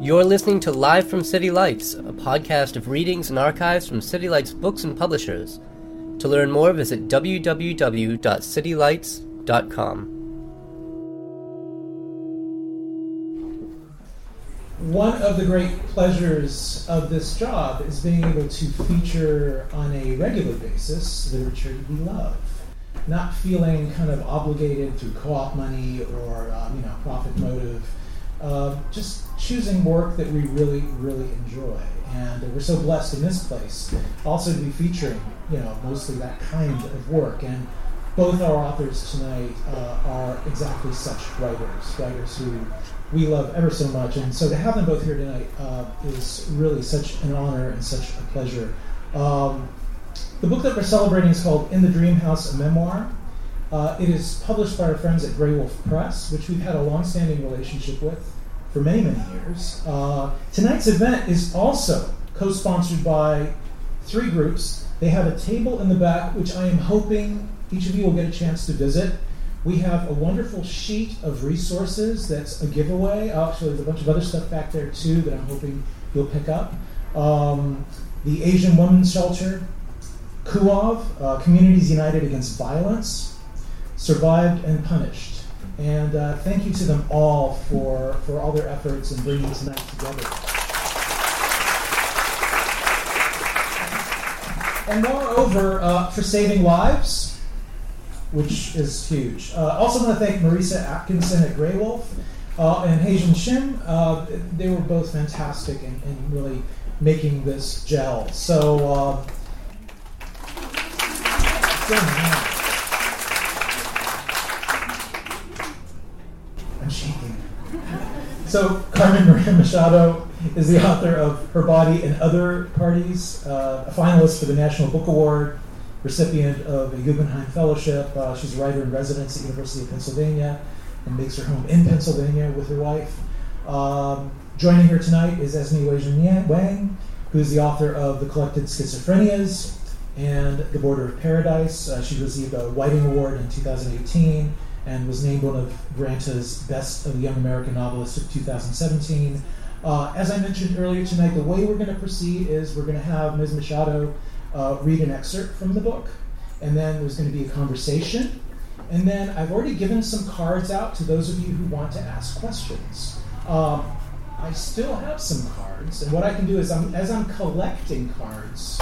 You're listening to Live from City Lights, a podcast of readings and archives from City Lights books and publishers. To learn more, visit www.citylights.com. One of the great pleasures of this job is being able to feature on a regular basis literature we love. Not feeling kind of obligated through co op money or um, you know profit motive. Uh, just choosing work that we really, really enjoy. And we're so blessed in this place also to be featuring, you know, mostly that kind of work. And both our authors tonight uh, are exactly such writers, writers who we love ever so much. And so to have them both here tonight uh, is really such an honor and such a pleasure. Um, the book that we're celebrating is called In the Dream House, a Memoir. Uh, it is published by our friends at Graywolf Press, which we've had a long-standing relationship with for many, many years. Uh, tonight's event is also co-sponsored by three groups. They have a table in the back, which I am hoping each of you will get a chance to visit. We have a wonderful sheet of resources that's a giveaway. Actually, there's a bunch of other stuff back there too that I'm hoping you'll pick up. Um, the Asian Women's Shelter, CUAV, uh, Communities United Against Violence, survived and punished. And uh, thank you to them all for, for all their efforts in bringing tonight together. And moreover, uh, for saving lives, which is huge. Uh, also want to thank Marisa Atkinson at Graywolf uh, and Haejin Shim. Uh, they were both fantastic in, in, really making this gel. So, I'm shaking. So Carmen Maria Machado is the author of Her Body and Other Parties, uh, a finalist for the National Book Award, recipient of a Guggenheim Fellowship. Uh, she's a writer in residence at the University of Pennsylvania and makes her home in Pennsylvania with her wife. Um, joining her tonight is Esme Wang, who's the author of The Collected Schizophrenias and The Border of Paradise. Uh, she received a Whiting Award in 2018 and was named one of Granta's Best of Young American Novelists of 2017. Uh, as I mentioned earlier tonight, the way we're going to proceed is we're going to have Ms. Machado uh, read an excerpt from the book, and then there's going to be a conversation. And then I've already given some cards out to those of you who want to ask questions. Um, I still have some cards, and what I can do is, I'm, as I'm collecting cards,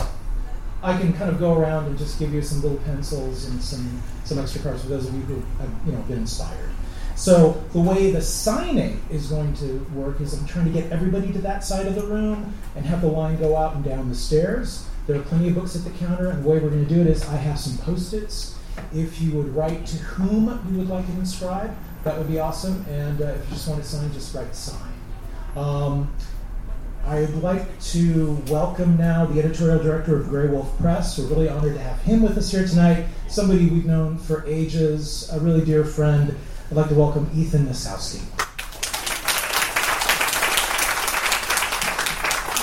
I can kind of go around and just give you some little pencils and some, some extra cards for those of you who have you know been inspired. So the way the signing is going to work is I'm trying to get everybody to that side of the room and have the line go out and down the stairs. There are plenty of books at the counter, and the way we're going to do it is I have some post-its. If you would write to whom you would like to inscribe, that would be awesome. And uh, if you just want to sign, just write sign. Um, I'd like to welcome now the editorial director of Graywolf Press. We're really honored to have him with us here tonight. Somebody we've known for ages, a really dear friend. I'd like to welcome Ethan Nosowsky.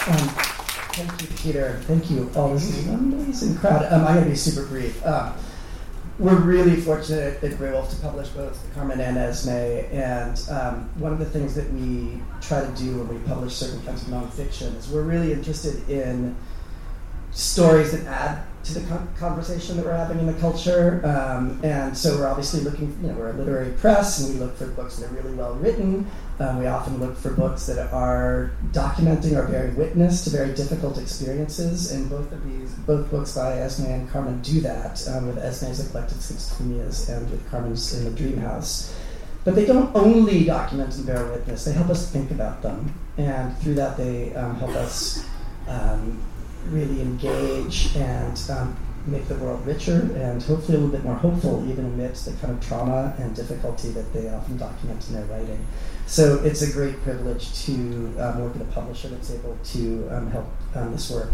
Um, thank you, Peter. Thank you. Oh, this is an amazing crowd. Um, I'm going to be super brief. Um, we're really fortunate at Graywolf to publish both Carmen and Esme, and um, one of the things that we try to do when we publish certain kinds of nonfiction is we're really interested in stories that add to the conversation that we're having in the culture. Um, and so we're obviously looking, you know, we're a literary press and we look for books that are really well written. Um, we often look for books that are documenting or bearing witness to very difficult experiences. And both of these, both books by Esme and Carmen do that, um, with Esme's Collected Schizophrenias and with Carmen's In the Dream House. But they don't only document and bear witness, they help us think about them. And through that, they um, help us um, really engage and um, make the world richer and hopefully a little bit more hopeful, even amidst the kind of trauma and difficulty that they often document in their writing. So it's a great privilege to um, work at a publisher that's able to um, help um, this work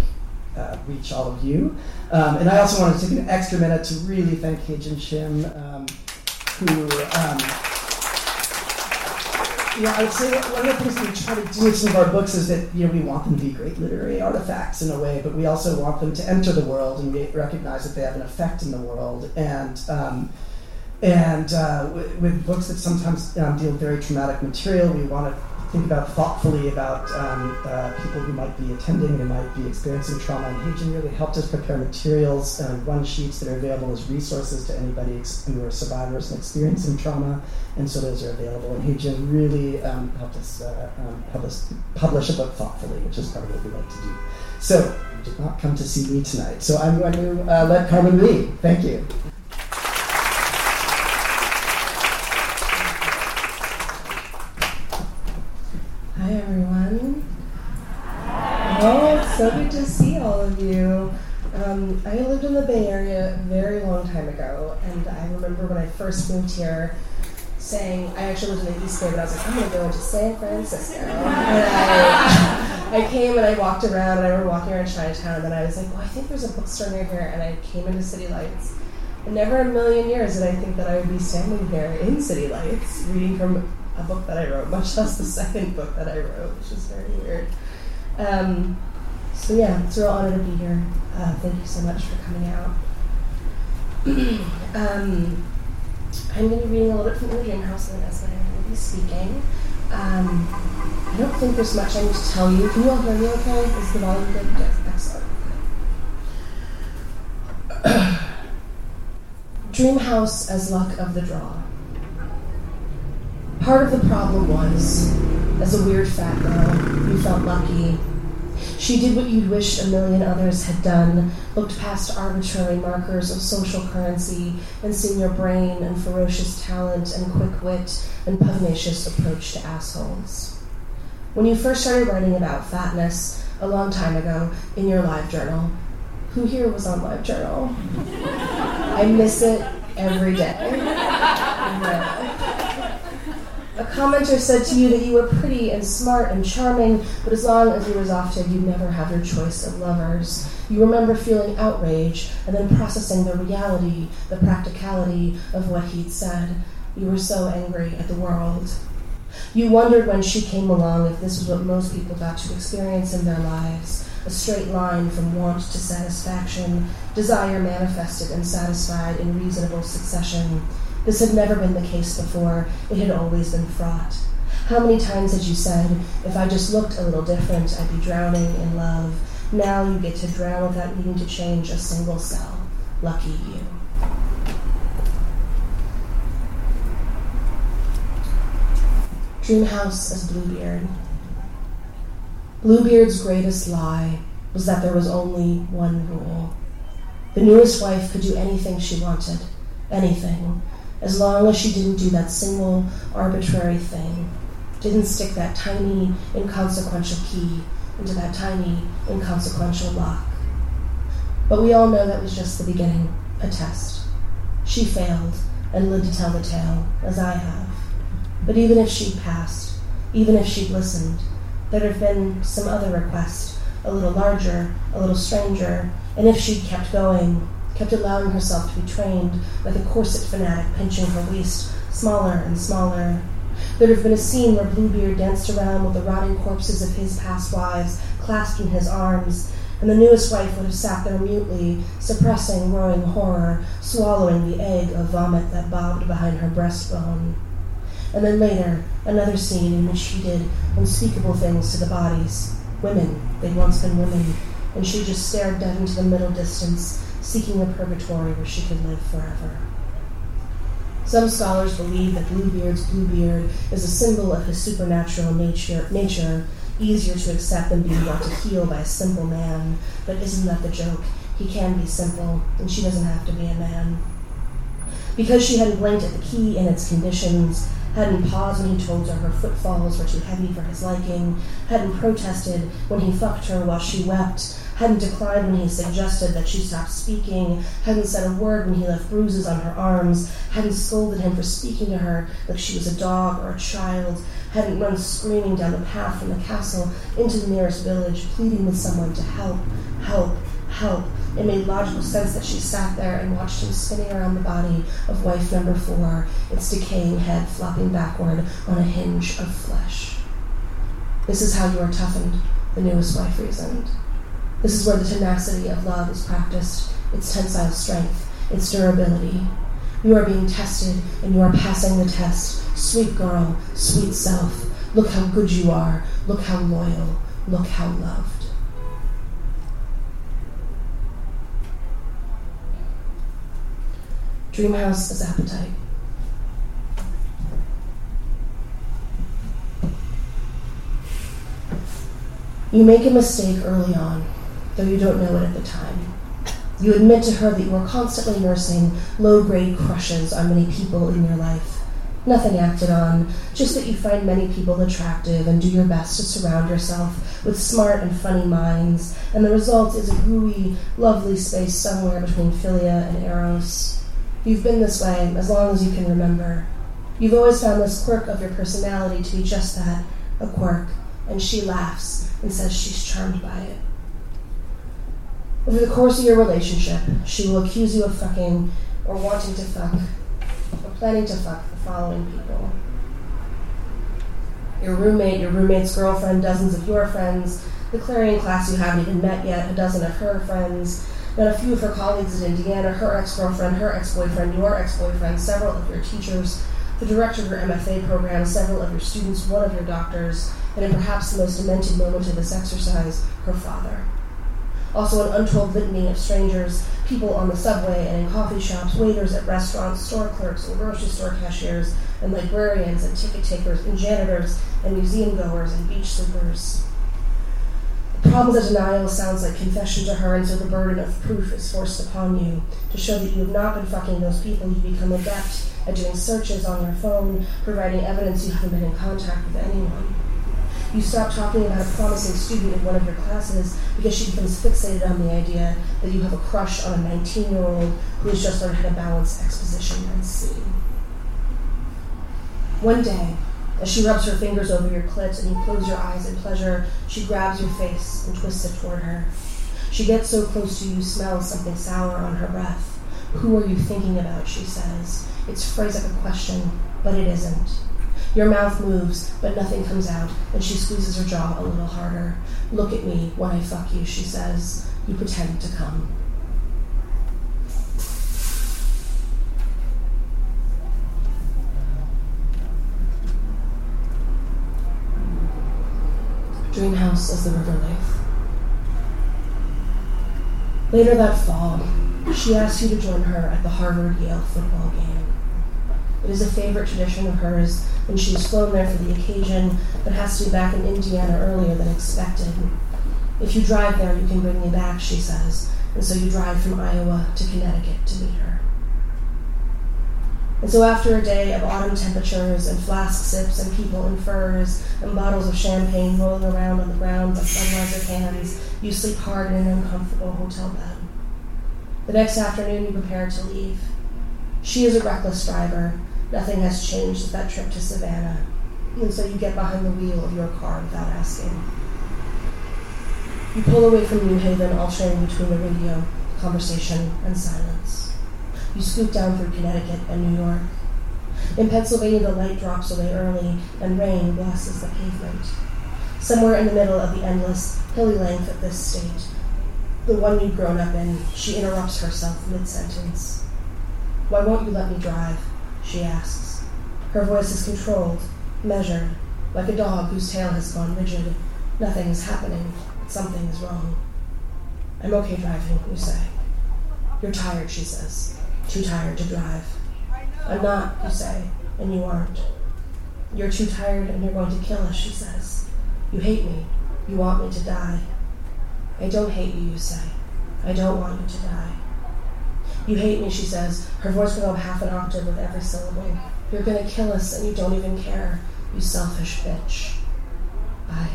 uh, reach all of you. Um, and I also want to take an extra minute to really thank Haejin Shim, um, who yeah, I would say one of the things we try to do with some of our books is that you know we want them to be great literary artifacts in a way, but we also want them to enter the world and recognize that they have an effect in the world. And um, and uh, with, with, books that sometimes um, deal with very traumatic material, we want to think about thoughtfully about um, uh, people who might be attending, they might be experiencing trauma. And Haejin really helped us prepare materials, uh, one sheets that are available as resources to anybody ex- who are survivors and experiencing trauma. And so those are available. And Haejin really um, helped us uh, um, help us publish a book thoughtfully, which is part of what we like to do. So you did not come to see me tonight. So I'm going to uh, let Carmen read. Thank you. Hi, everyone. Oh, it's so good to see all of you. Um, I lived in the Bay Area a very long time ago, and I remember when I first moved here saying, I actually lived in the East Bay, but I was like, I'm going to go into San Francisco. And I, I came and I walked around, and I remember walking around Chinatown, and then I was like, well, I think there's a bookstore near here, and I came into City Lights. And never in a million years did I think that I would be standing here in City Lights, reading from a book that I wrote, much less the second book that I wrote, which is very weird. Um, so yeah, it's a real honor to be here. Uh, thank you so much for coming out. um, I'm going to be reading a little bit from Dream House, and then Esme and I will be speaking. Um, I don't think there's much I need to tell you. Can you all hear me okay? Is the volume good? Yes, excellent. Dream House as luck of the draw. Part of the problem was, as a weird fat girl, you felt lucky. She did what you'd wished a million others had done, looked past arbitrary markers of social currency and seen your brain and ferocious talent and quick wit and pugnacious approach to assholes. When you first started writing about fatness a long time ago in your LiveJournal, who here was on LiveJournal? I miss it every day. A commenter said to you that you were pretty and smart and charming, but as long as you were exhausted, you'd never have your choice of lovers. You remember feeling outrage and then processing the reality, the practicality of what he'd said. You were so angry at the world. You wondered when she came along if this was what most people got to experience in their lives a straight line from want to satisfaction, desire manifested and satisfied in reasonable succession. This had never been the case before, it had always been fraught. How many times had you said, if I just looked a little different, I'd be drowning in love? Now you get to drown without needing to change a single cell. Lucky you. Dreamhouse as Bluebeard. Bluebeard's greatest lie was that there was only one rule. The newest wife could do anything she wanted, anything, as long as she didn't do that single arbitrary thing, didn't stick that tiny, inconsequential key into that tiny, inconsequential lock. But we all know that was just the beginning, a test. She failed and lived to tell the tale, as I have. But even if she'd passed, even if she'd listened, there'd have been some other request, a little larger, a little stranger, and if she'd kept going, kept allowing herself to be trained like a corset fanatic pinching her waist smaller and smaller. There'd have been a scene where Bluebeard danced around with the rotting corpses of his past wives clasped in his arms, and the newest wife would have sat there mutely, suppressing growing horror, swallowing the egg of vomit that bobbed behind her breastbone. And then later, another scene in which she did unspeakable things to the bodies. Women, they'd once been women, and she just stared dead into the middle distance, seeking a purgatory where she could live forever. Some scholars believe that Bluebeard's Bluebeard is a symbol of his supernatural nature, nature, easier to accept than being brought to heel by a simple man. But isn't that the joke? He can be simple, and she doesn't have to be a man. Because she hadn't blinked at the key and its conditions, hadn't paused when he told her her footfalls were too heavy for his liking, hadn't protested when he fucked her while she wept, hadn't declined when he suggested that she stop speaking, hadn't said a word when he left bruises on her arms, hadn't scolded him for speaking to her like she was a dog or a child, hadn't run screaming down the path from the castle into the nearest village, pleading with someone to help, help, help. It made logical sense that she sat there and watched him spinning around the body of wife number four, its decaying head flopping backward on a hinge of flesh. This is how you are toughened, the newest wife reasoned. This is where the tenacity of love is practiced, its tensile strength, its durability. You are being tested, and you are passing the test. Sweet girl, sweet self. Look how good you are. Look how loyal. Look how loved. Dreamhouse is appetite. You make a mistake early on, though you don't know it at the time. You admit to her that you are constantly nursing low grade crushes on many people in your life. Nothing acted on, just that you find many people attractive and do your best to surround yourself with smart and funny minds, and the result is a gooey, lovely space somewhere between Philia and Eros. You've been this way as long as you can remember. You've always found this quirk of your personality to be just that a quirk, and she laughs and says she's charmed by it. Over the course of your relationship, she will accuse you of fucking or wanting to fuck or planning to fuck the following people your roommate, your roommate's girlfriend, dozens of your friends, the Clarion class you haven't even met yet, a dozen of her friends, then a few of her colleagues in Indiana, her ex girlfriend, her ex boyfriend, your ex boyfriend, several of your teachers, the director of your MFA program, several of your students, one of your doctors, and in perhaps the most demented moment of this exercise, her father. Also, an untold litany of strangers, people on the subway and in coffee shops, waiters at restaurants, store clerks and grocery store cashiers, and librarians and ticket takers and janitors and museum goers and beach sleepers. The problem of denial sounds like confession to her, and so the burden of proof is forced upon you to show that you have not been fucking those people. You become adept at doing searches on your phone, providing evidence you haven't been in contact with anyone. You stop talking about a promising student in one of your classes because she becomes fixated on the idea that you have a crush on a 19 year old who has just learned how to balance exposition and scene. One day, as she rubs her fingers over your clit and you close your eyes in pleasure, she grabs your face and twists it toward her. She gets so close to you, smells something sour on her breath. Who are you thinking about? She says. It's phrased like a question, but it isn't. Your mouth moves, but nothing comes out, and she squeezes her jaw a little harder. Look at me when I fuck you, she says. You pretend to come. Dream House as the river life. Later that fall, she asks you to join her at the Harvard Yale football game. It is a favorite tradition of hers when she is flown there for the occasion, but has to be back in Indiana earlier than expected. If you drive there, you can bring me back, she says, and so you drive from Iowa to Connecticut to meet her. And so, after a day of autumn temperatures and flask sips and people in furs and bottles of champagne rolling around on the ground like Budweiser cans, you sleep hard in an uncomfortable hotel bed. The next afternoon, you prepare to leave. She is a reckless driver. Nothing has changed at that trip to Savannah. And so you get behind the wheel of your car without asking. You pull away from New Haven, alternating between the radio, conversation, and silence. You scoot down through Connecticut and New York. In Pennsylvania, the light drops away early, and rain blesses the pavement. Somewhere in the middle of the endless, hilly length of this state, the one you've grown up in, she interrupts herself mid sentence. Why won't you let me drive? She asks. Her voice is controlled, measured, like a dog whose tail has gone rigid. Nothing is happening. Something is wrong. I'm okay driving, you say. You're tired, she says too tired to drive. I'm not, you say, and you aren't. You're too tired and you're going to kill us, she says. You hate me. You want me to die. I don't hate you, you say. I don't want you to die. You hate me, she says, her voice going up half an octave with every syllable. You're gonna kill us and you don't even care, you selfish bitch. I.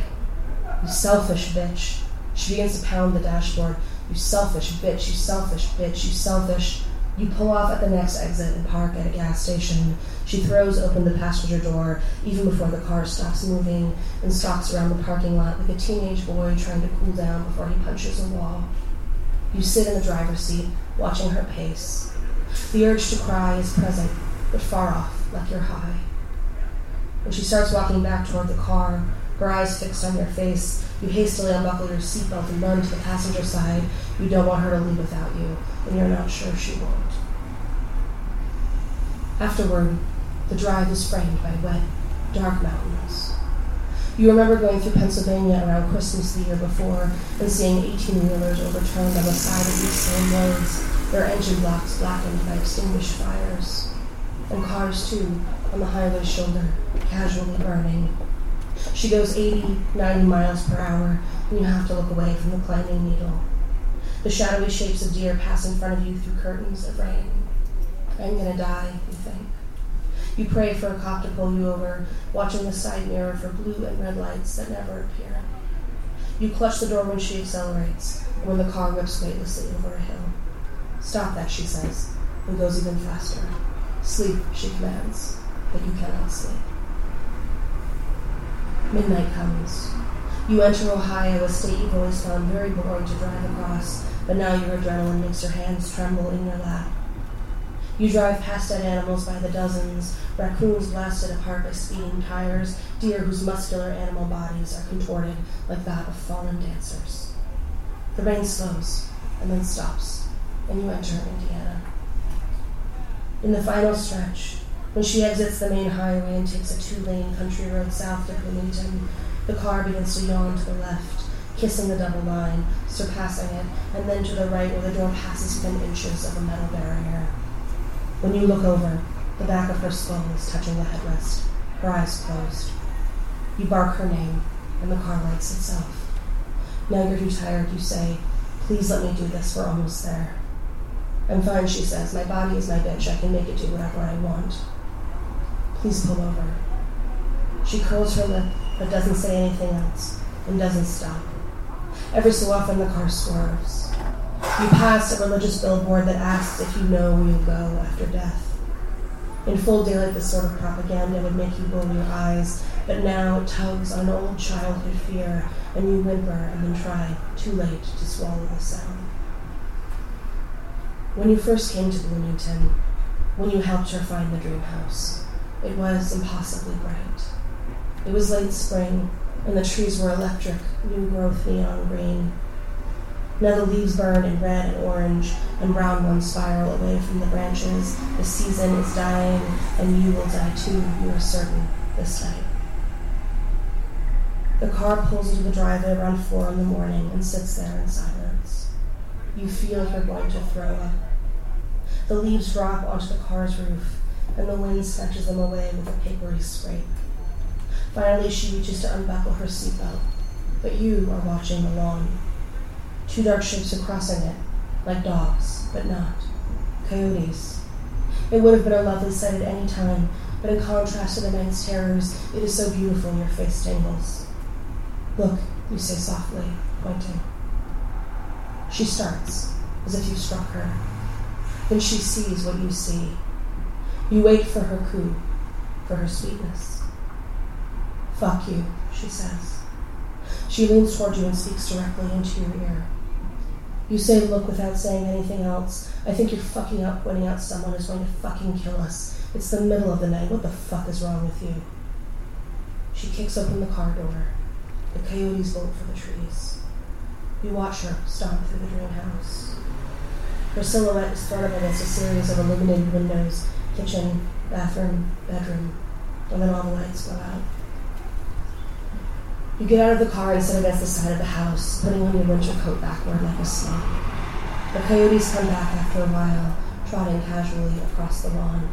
You selfish bitch. She begins to pound the dashboard. You selfish bitch, you selfish bitch, you selfish. You pull off at the next exit and park at a gas station. She throws open the passenger door even before the car stops moving and stalks around the parking lot like a teenage boy trying to cool down before he punches a wall. You sit in the driver's seat, watching her pace. The urge to cry is present, but far off, like you're high. When she starts walking back toward the car, her eyes fixed on your face, you hastily unbuckle your seatbelt and run to the passenger side. You don't want her to leave without you, and you're not sure she won't. Afterward, the drive is framed by wet, dark mountains. You remember going through Pennsylvania around Christmas the year before and seeing 18 wheelers overturned on the side of these same roads, their engine blocks blackened by extinguished fires, and cars, too, on the highway shoulder, casually burning. She goes 80, 90 miles per hour, and you have to look away from the climbing needle. The shadowy shapes of deer pass in front of you through curtains of rain. I'm gonna die, you think. You pray for a cop to pull you over, watching the side mirror for blue and red lights that never appear. You clutch the door when she accelerates, when the car whips weightlessly over a hill. Stop that, she says, and goes even faster. Sleep, she commands, but you cannot sleep. Midnight comes. You enter Ohio, a state you've always found very boring to drive across, but now your adrenaline makes your hands tremble in your lap. You drive past dead animals by the dozens, raccoons blasted apart by speeding tires, deer whose muscular animal bodies are contorted like that of fallen dancers. The rain slows and then stops, and you enter Indiana. In the final stretch, when she exits the main highway and takes a two lane country road south to Bloomington, the car begins to yawn to the left, kissing the double line, surpassing it, and then to the right where the door passes within inches of a metal barrier. When you look over, the back of her skull is touching the headrest, her eyes closed. You bark her name, and the car lights itself. Now you're too tired, you say, Please let me do this, we're almost there. I'm fine, she says. My body is my bitch. I can make it do whatever I want. Please pull over. She curls her lip, but doesn't say anything else, and doesn't stop. Every so often, the car swerves. You pass a religious billboard that asks if you know where you'll go after death. In full daylight, this sort of propaganda would make you roll your eyes, but now it tugs on old childhood fear, and you whimper and then try, too late, to swallow the sound. When you first came to Bloomington, when you helped her find the dream house, it was impossibly bright. It was late spring, and the trees were electric, new growth neon green. Now the leaves burn in red and orange, and brown ones spiral away from the branches. The season is dying, and you will die too, you are certain, this night. The car pulls into the driveway around four in the morning and sits there in silence. You feel you're going to throw up. The leaves drop onto the car's roof, and the wind snatches them away with a papery scrape. Finally, she reaches to unbuckle her seatbelt, but you are watching the lawn. Two dark shapes are crossing it, like dogs, but not. Coyotes. It would have been a lovely sight at any time, but in contrast to the night's terrors, it is so beautiful your face tingles. Look, you say softly, pointing. She starts, as if you struck her. Then she sees what you see. You wait for her coo, for her sweetness. Fuck you, she says. She leans toward you and speaks directly into your ear. You say look without saying anything else. I think you're fucking up pointing out someone who's going to fucking kill us. It's the middle of the night. What the fuck is wrong with you? She kicks open the car door. The coyotes bolt for the trees. You watch her stomp through the dream house. Her silhouette is thrown up against a series of illuminated windows kitchen, bathroom, bedroom, and then all the lights go out. You get out of the car and sit against the side of the house, putting on your winter coat backward like a snake. The coyotes come back after a while, trotting casually across the lawn.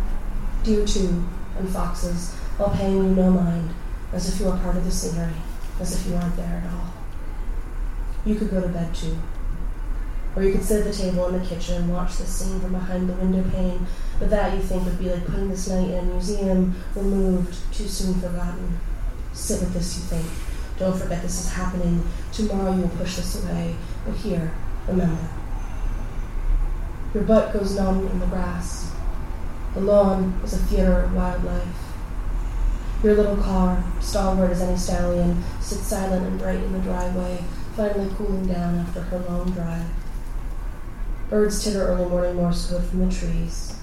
Deer, too, and foxes, all paying you no mind, as if you were part of the scenery, as if you aren't there at all. You could go to bed, too. Or you could sit at the table in the kitchen and watch the scene from behind the window pane, but that you think would be like putting this night in a museum, removed, too soon forgotten. Sit with this, you think, don't forget this is happening. Tomorrow you will push this away. But here, remember. Your butt goes numb in the grass. The lawn is a theater of wildlife. Your little car, stalwart as any stallion, sits silent and bright in the driveway, finally cooling down after her long drive. Birds titter early morning Morse code from the trees.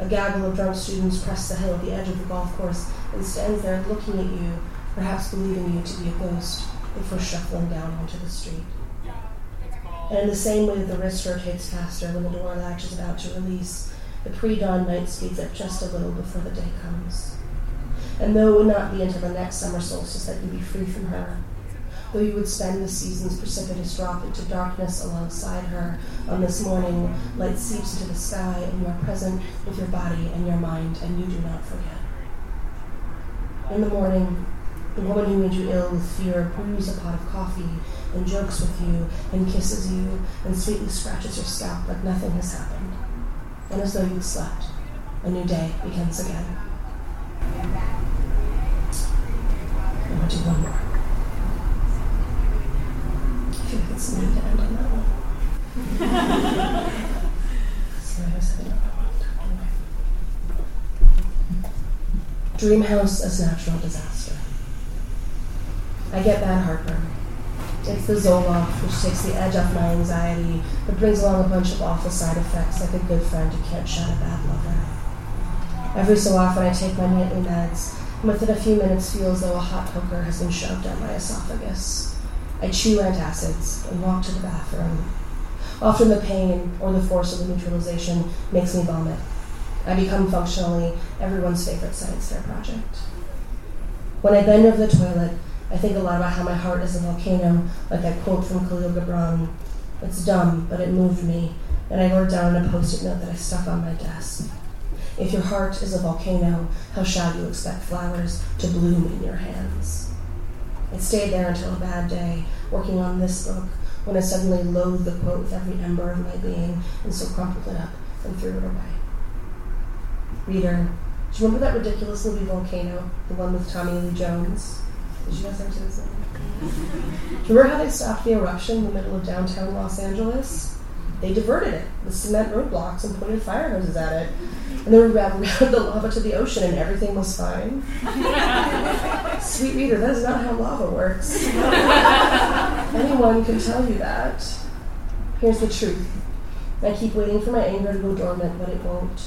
A gaggle of drunk students crest the hill at the edge of the golf course and stands there looking at you perhaps believing you to be a ghost before shuffling down onto the street. And in the same way that the wrist rotates faster when the door latch is about to release, the pre-dawn night speeds up just a little before the day comes. And though it would not be until the next summer solstice that you'd be free from her, though you would spend the season's precipitous drop into darkness alongside her, on this morning, light seeps into the sky, and you are present with your body and your mind, and you do not forget. In the morning, the woman who made you ill with fear brews a pot of coffee and jokes with you and kisses you and sweetly scratches your scalp like nothing has happened. And as though you slept, a new day begins again. I'm to do one more. I feel like it's me to end on that one. so I was Dream house as natural disaster. I get bad heartburn. It's the Zoloft, which takes the edge off my anxiety, but brings along a bunch of awful side effects, like a good friend who can't shut a bad lover. Every so often, I take my nightly meds, and within a few minutes, feel as though a hot poker has been shoved down my esophagus. I chew antacids and walk to the bathroom. Often, the pain or the force of the neutralization makes me vomit. I become functionally everyone's favorite science fair project. When I bend over the toilet, I think a lot about how my heart is a volcano, like that quote from Khalil Gibran. It's dumb, but it moved me, and I wrote down in a post-it note that I stuck on my desk. If your heart is a volcano, how shall you expect flowers to bloom in your hands? It stayed there until a bad day, working on this book, when I suddenly loathed the quote with every ember of my being, and so crumpled it up and threw it away. Reader, do you remember that ridiculous movie Volcano, the one with Tommy Lee Jones? Did you guys ever see? Remember how they stopped the eruption in the middle of downtown Los Angeles? They diverted it with cement roadblocks and pointed fire hoses at it. And then we routed the lava to the ocean and everything was fine. Sweet reader, that is not how lava works. Anyone can tell you that. Here's the truth. I keep waiting for my anger to go dormant, but it won't.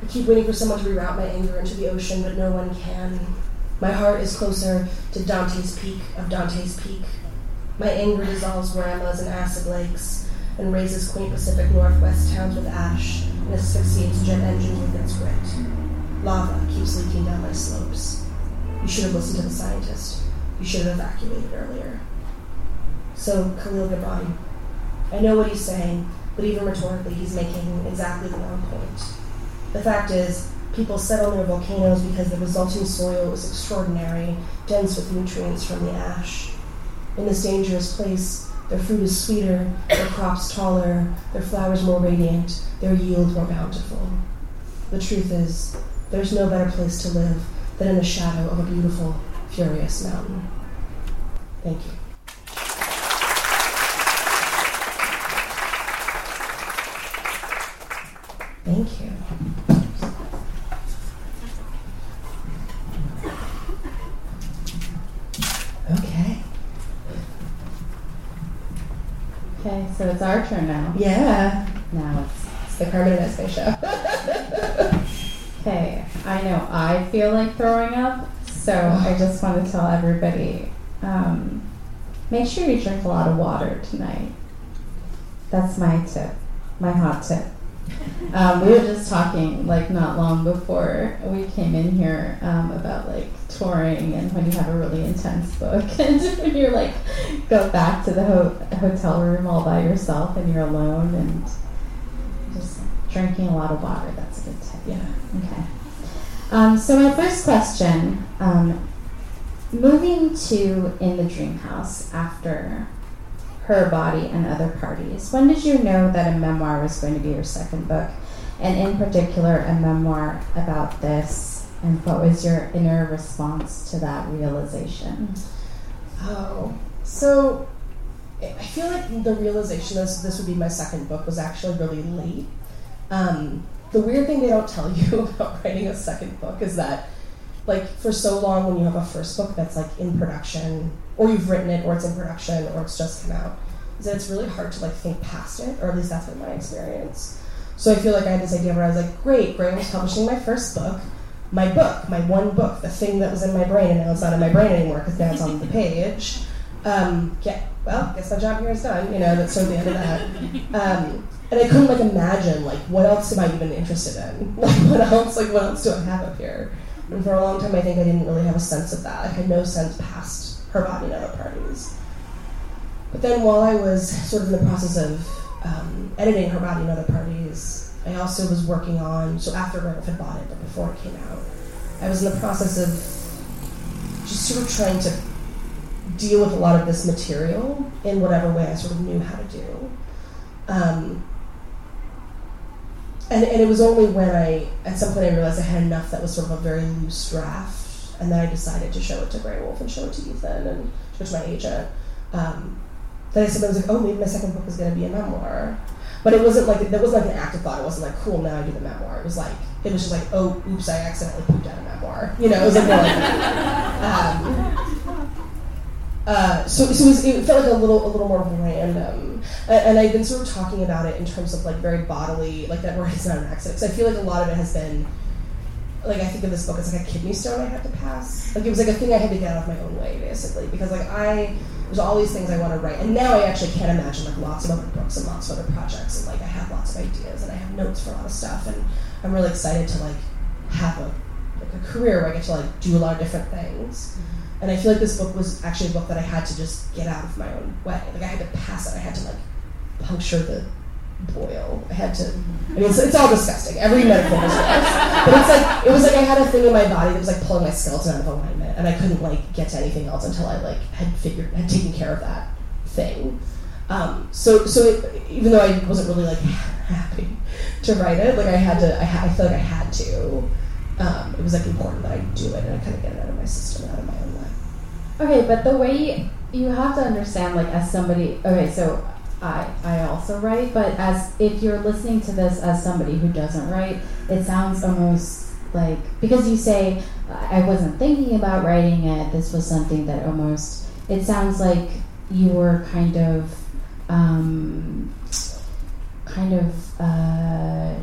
I keep waiting for someone to reroute my anger into the ocean, but no one can. My heart is closer to Dante's peak of Dante's peak. My anger dissolves ramas and acid lakes and razes quaint Pacific Northwest towns with ash and asphyxiates jet engines with its grit. Lava keeps leaking down my slopes. You should have listened to the scientist. You should have evacuated earlier. So, Khalil Gibran, I know what he's saying, but even rhetorically, he's making exactly the wrong point. The fact is, people set near volcanoes because the resulting soil is extraordinary, dense with nutrients from the ash. In this dangerous place, their fruit is sweeter, their crops taller, their flowers more radiant, their yield more bountiful. The truth is, there's no better place to live than in the shadow of a beautiful, furious mountain. Thank you. Thank you. Okay. Okay, so it's our turn now. Yeah. Now it's It's the Carmen Esme show. okay. I know I feel like throwing up, so I just want to tell everybody: um, make sure you drink a lot of water tonight. That's my tip, my hot tip. Um, we were just talking like not long before we came in here um, about like touring and when you have a really intense book and when you're like go back to the ho- hotel room all by yourself and you're alone and just drinking a lot of water. That's a good tip. Yeah. Okay. Um, so my first question, um, moving to in the dream house after her body and other parties. When did you know that a memoir was going to be your second book, and in particular a memoir about this? And what was your inner response to that realization? Oh, so I feel like the realization that this would be my second book was actually really late. Um, the weird thing they don't tell you about writing a second book is that, like, for so long when you have a first book that's like in production, or you've written it, or it's in production, or it's just come out, is that it's really hard to like think past it, or at least that's been my experience. So I feel like I had this idea where I was like, great, Graywolf was publishing my first book, my book, my one book, the thing that was in my brain, and now it's not in my brain anymore because now it's on the page. Um, yeah, well, guess my job here is done. You know, that's sort of the end of that. Um, and I couldn't like imagine like what else am I even interested in? Like what else? Like what else do I have up here? And for a long time, I think I didn't really have a sense of that. I had no sense past her body and other parties. But then while I was sort of in the process of um, editing her body and other parties, I also was working on. So after Randolph had bought it, but before it came out, I was in the process of just sort of trying to deal with a lot of this material in whatever way I sort of knew how to do. Um, and, and it was only when I, at some point, I realized I had enough that was sort of a very loose draft, and then I decided to show it to Graywolf and show it to Ethan and show it to my agent. Um, that I was like, oh, maybe my second book is going to be a memoir. But it wasn't like there wasn't like an active thought. It wasn't like, cool, now I do the memoir. It was like it was just like, oh, oops, I accidentally pooped out a memoir. You know, it was like more like that. Um, uh, so, so it, was, it felt like a little, a little more random, and, and I've been sort of talking about it in terms of like very bodily, like that word is not an accident. Because I feel like a lot of it has been, like I think of this book as like a kidney stone I had to pass. Like it was like a thing I had to get out of my own way, basically, because like I there's all these things I want to write, and now I actually can't imagine like lots of other books and lots of other projects, and like I have lots of ideas and I have notes for a lot of stuff, and I'm really excited to like have a like a career where I get to like do a lot of different things. Mm-hmm. And I feel like this book was actually a book that I had to just get out of my own way. Like I had to pass it. I had to like puncture the boil. I had to. I mean, it's, it's all disgusting. Every medical is. But it's like it was like I had a thing in my body that was like pulling my skeleton out of alignment, and I couldn't like get to anything else until I like had figured had taken care of that thing. Um, so so it, even though I wasn't really like happy to write it, like I had to. I, ha- I feel like I had to. Um, it was like important that I do it and I kind of get it out of my system, out of my own life. Okay, but the way you have to understand, like, as somebody, okay, so I, I also write, but as if you're listening to this as somebody who doesn't write, it sounds almost like because you say I wasn't thinking about writing it. This was something that almost it sounds like you were kind of um, kind of uh,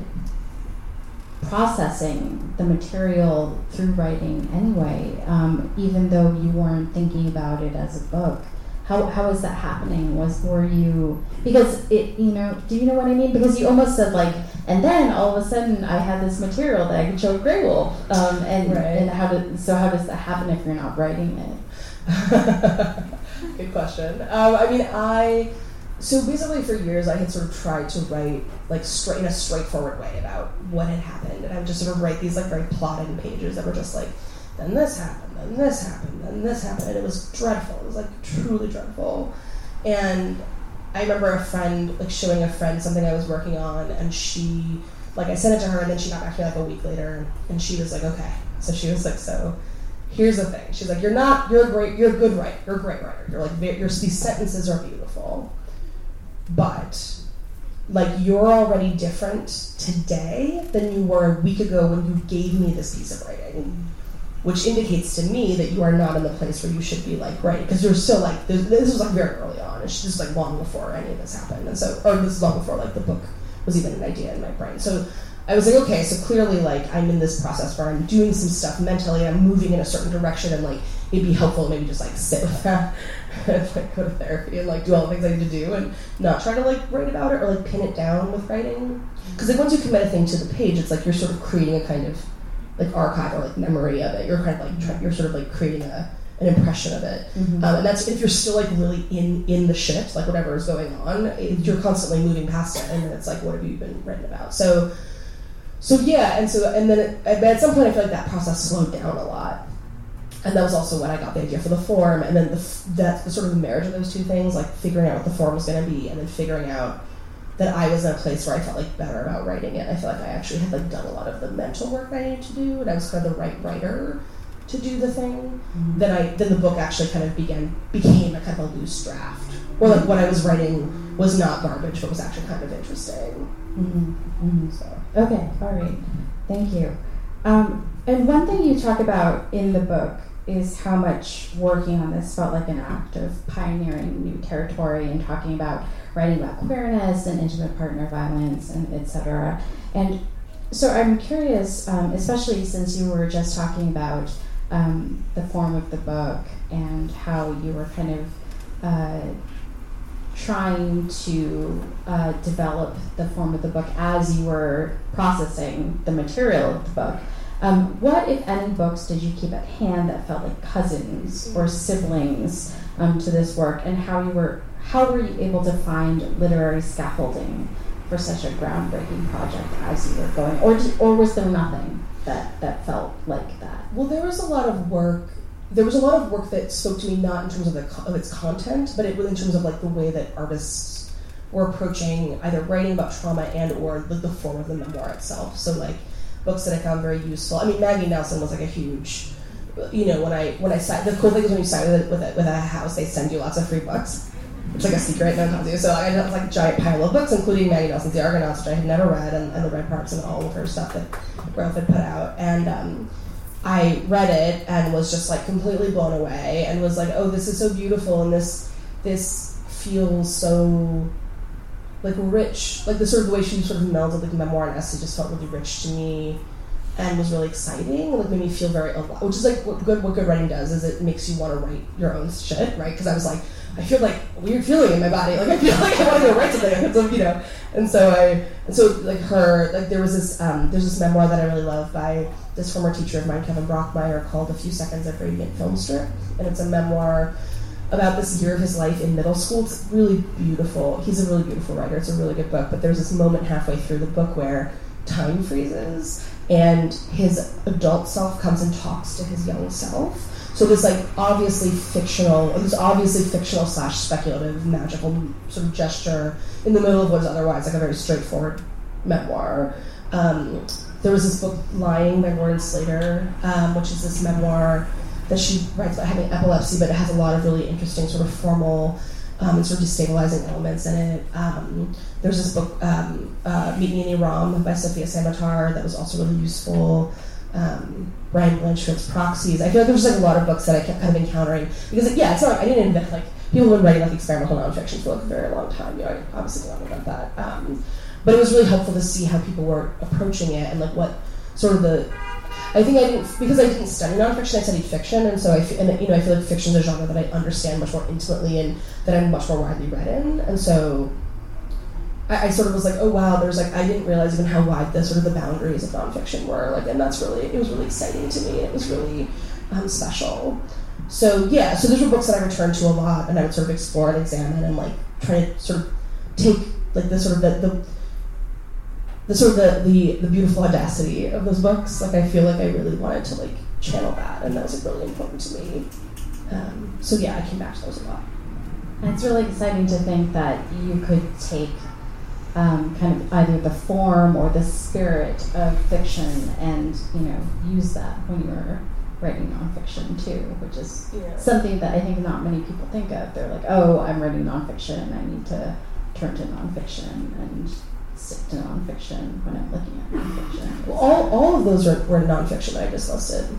processing the material through writing anyway, um, even though you weren't thinking about it as a book. How, how is that happening? Was were you because it you know do you know what I mean? Because you almost said like and then all of a sudden I had this material that I could show Graywolf um, and Right. and how did so how does that happen if you're not writing it? Good question. Um, I mean, I so basically for years I had sort of tried to write like straight in a straightforward way about what had happened, and I would just sort of write these like very plotting pages that were just like, then this happened, then this happened, then this happened, and it was dreadful. It was like truly dreadful, and I remember a friend like showing a friend something I was working on, and she like I sent it to her, and then she got back to me like a week later, and she was like, okay. So she was like, so here's the thing. She's like, you're not, you're a great, you're a good writer. You're a great writer. You're like, your these sentences are beautiful, but like you're already different today than you were a week ago when you gave me this piece of writing. Which indicates to me that you are not in the place where you should be like writing because you're still like this, was like very early on. It's just like long before any of this happened, and so or this is long before like the book was even an idea in my brain. So I was like, okay, so clearly, like, I'm in this process where I'm doing some stuff mentally, I'm moving in a certain direction, and like, it'd be helpful maybe just like sit with that, and like go to therapy and like do all the things I need to do, and not try to like write about it or like pin it down with writing, because like once you commit a thing to the page, it's like you're sort of creating a kind of like archive or like memory of it. You're kind of like try, you're sort of like creating a an impression of it, um, and that's if you're still like really in in the shit, like whatever is going on, it, you're constantly moving past it, and then it's like, what have you been writing about? So, so yeah, and so and then it, at some point, I feel like that process slowed down a lot, and that was also when I got the idea for the form, and then the that the sort of the marriage of those two things, like figuring out what the form was going to be, and then figuring out that I was in a place where I felt like better about writing it. I felt like I actually had like done a lot of the mental work I needed to do, and I was kind of the right writer to do the thing. Then I then the book actually kind of began became a kind of a loose draft, or like what I was writing was not garbage, but was actually kind of interesting. Mm-hmm. So. Okay, all right. Thank you. Um, and one thing you talk about in the book is how much working on this felt like an act of pioneering new territory and talking about writing about queerness and intimate partner violence and etc. And so I'm curious, um, especially since you were just talking about um, the form of the book and how you were kind of uh, trying to uh, develop the form of the book as you were processing the material of the book. Um, what, if any, books did you keep at hand that felt like cousins or siblings um, to this work, and how you were how were you able to find literary scaffolding for such a groundbreaking project as you were going, or did, or was there nothing that that felt like that? Well, there was a lot of work. There was a lot of work that spoke to me not in terms of the of its content, but it was in terms of like the way that artists were approaching either writing about trauma and or the, the form of the memoir itself. So like books that I found very useful. I mean, Maggie Nelson was like a huge. You know, when I when I signed, the cool thing is when you sign with with a, with a house, they send you lots of free books. It's like a secret, no one tells you. So I ended up with like a giant pile of books, including Maggie Nelson's The Argonauts, which I had never read, and, and The Red Parts, and all of her stuff that Graywolf had put out. And um, I read it and was just like completely blown away, and was like, "Oh, this is so beautiful, and this this feels so like rich. Like the sort of way she sort of melded like memoir and essay just felt really rich to me." And was really exciting, like made me feel very alive. Which is like what good what good writing does is it makes you want to write your own shit, right? Because I was like, I feel like a weird feeling in my body. Like I feel like I want to go write something. So, you know, and so I, so like her, like there was this, um, there's this memoir that I really love by this former teacher of mine, Kevin Brockmeier, called "A Few Seconds of Radiant Film Strip," and it's a memoir about this year of his life in middle school. It's really beautiful. He's a really beautiful writer. It's a really good book. But there's this moment halfway through the book where time freezes and his adult self comes and talks to his young self so this like obviously fictional, this obviously fictional slash speculative magical sort of gesture in the middle of what is otherwise like a very straightforward memoir. Um, there was this book, Lying by Lauren Slater, um, which is this memoir that she writes about having epilepsy, but it has a lot of really interesting sort of formal um, and sort of destabilizing elements in it. Um, there's this book, um, uh, Meet Me in Iram by Sofia Samatar, that was also really useful um, Brian Blanchfield's Proxies. I feel like there's like a lot of books that I kept kind of encountering because yeah, it's not. I didn't invent like people have been writing like experimental nonfiction for like a very long time. You know, I obviously don't know about that. Um, but it was really helpful to see how people were approaching it and like what sort of the. I think I didn't because I didn't study nonfiction. I studied fiction, and so I and you know I feel like fiction is a genre that I understand much more intimately and that I'm much more widely read in, and so I, I, sort of was like, oh wow, there's like I didn't realize even how wide the sort of the boundaries of nonfiction were. Like, and that's really it was really exciting to me. It was really um, special. So yeah, so those were books that I returned to a lot, and I would sort of explore and examine and like try to sort of take like the sort of the, the the sort of the, the, the beautiful audacity of those books. Like I feel like I really wanted to like channel that, and that was like, really important to me. Um, so yeah, I came back to those a lot. It's really exciting to think that you could take um, kind of either the form or the spirit of fiction and you know use that when you're writing nonfiction too, which is yeah. something that I think not many people think of. They're like, oh, I'm writing nonfiction, I need to turn to nonfiction and stick to nonfiction when I'm looking at nonfiction. Well, all, all of those were, were nonfiction that I just listed.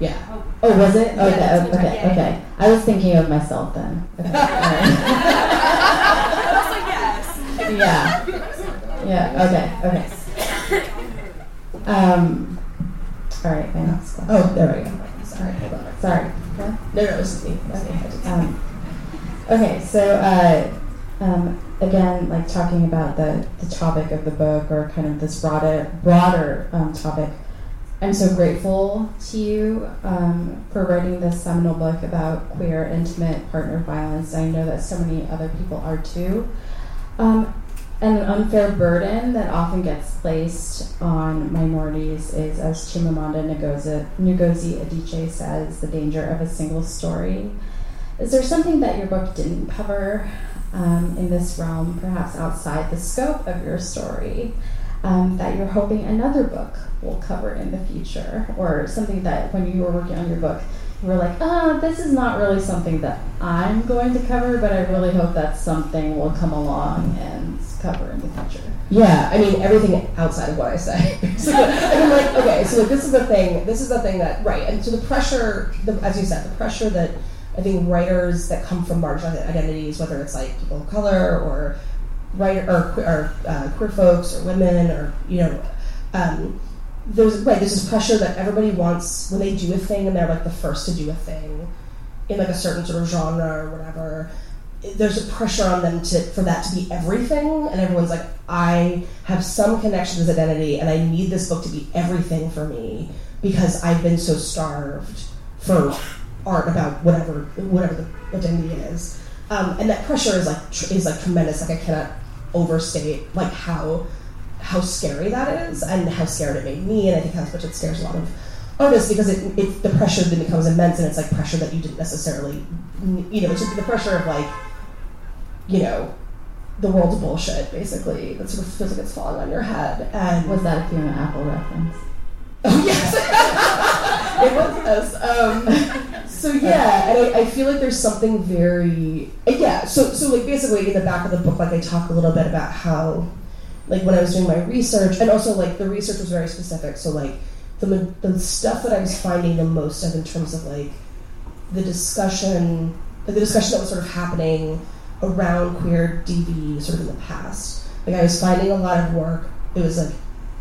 Yeah. Oh, oh was it? Okay, yeah, okay, okay, okay. I was thinking of myself then. Okay. Yeah. Yeah. Okay. Okay. Um. All right. My. Oh, there we go. Sorry. Hold on. Sorry. No, no, this is me. Okay. Um, okay. So, uh, um, again, like talking about the the topic of the book, or kind of this broader broader um, topic. I'm so grateful to you um, for writing this seminal book about queer, intimate partner violence. I know that so many other people are too. Um, and an unfair burden that often gets placed on minorities is, as Chimamanda Ngozi, Ngozi Adichie says, the danger of a single story. Is there something that your book didn't cover um, in this realm, perhaps outside the scope of your story, um, that you're hoping another book will cover in the future? Or something that when you were working on your book, you were like, ah, oh, this is not really something that I'm going to cover, but I really hope that something will come along and cover in the future. Yeah, I mean everything outside of what I say. so, I'm like, okay, so like, this is the thing. This is the thing that right, and so the pressure, the, as you said, the pressure that I think writers that come from marginalized identities, whether it's like people of color or writer or, or uh, queer folks or women or you know. Um, there's right. There's this pressure that everybody wants when they do a thing, and they're like the first to do a thing in like a certain sort of genre or whatever there's a pressure on them to for that to be everything, and everyone's like, I have some connection to this identity, and I need this book to be everything for me because I've been so starved for art about whatever whatever the identity is, um, and that pressure is like tr- is like tremendous. Like I cannot overstate like how how scary that is, and how scared it made me, and I think how much it scares a lot of artists because it, it the pressure then becomes immense, and it's like pressure that you didn't necessarily you know it's just the pressure of like you know the world's bullshit basically that sort of feels like it's falling on your head and Was that a Fiona Apple reference? Oh yes, it was us. Um, so yeah, and I, I feel like there's something very yeah. So so like basically in the back of the book, like I talk a little bit about how like when I was doing my research, and also like the research was very specific. So like the the stuff that I was finding the most of in terms of like the discussion, like the discussion that was sort of happening around queer DV sort of in the past. Like I was finding a lot of work. It was like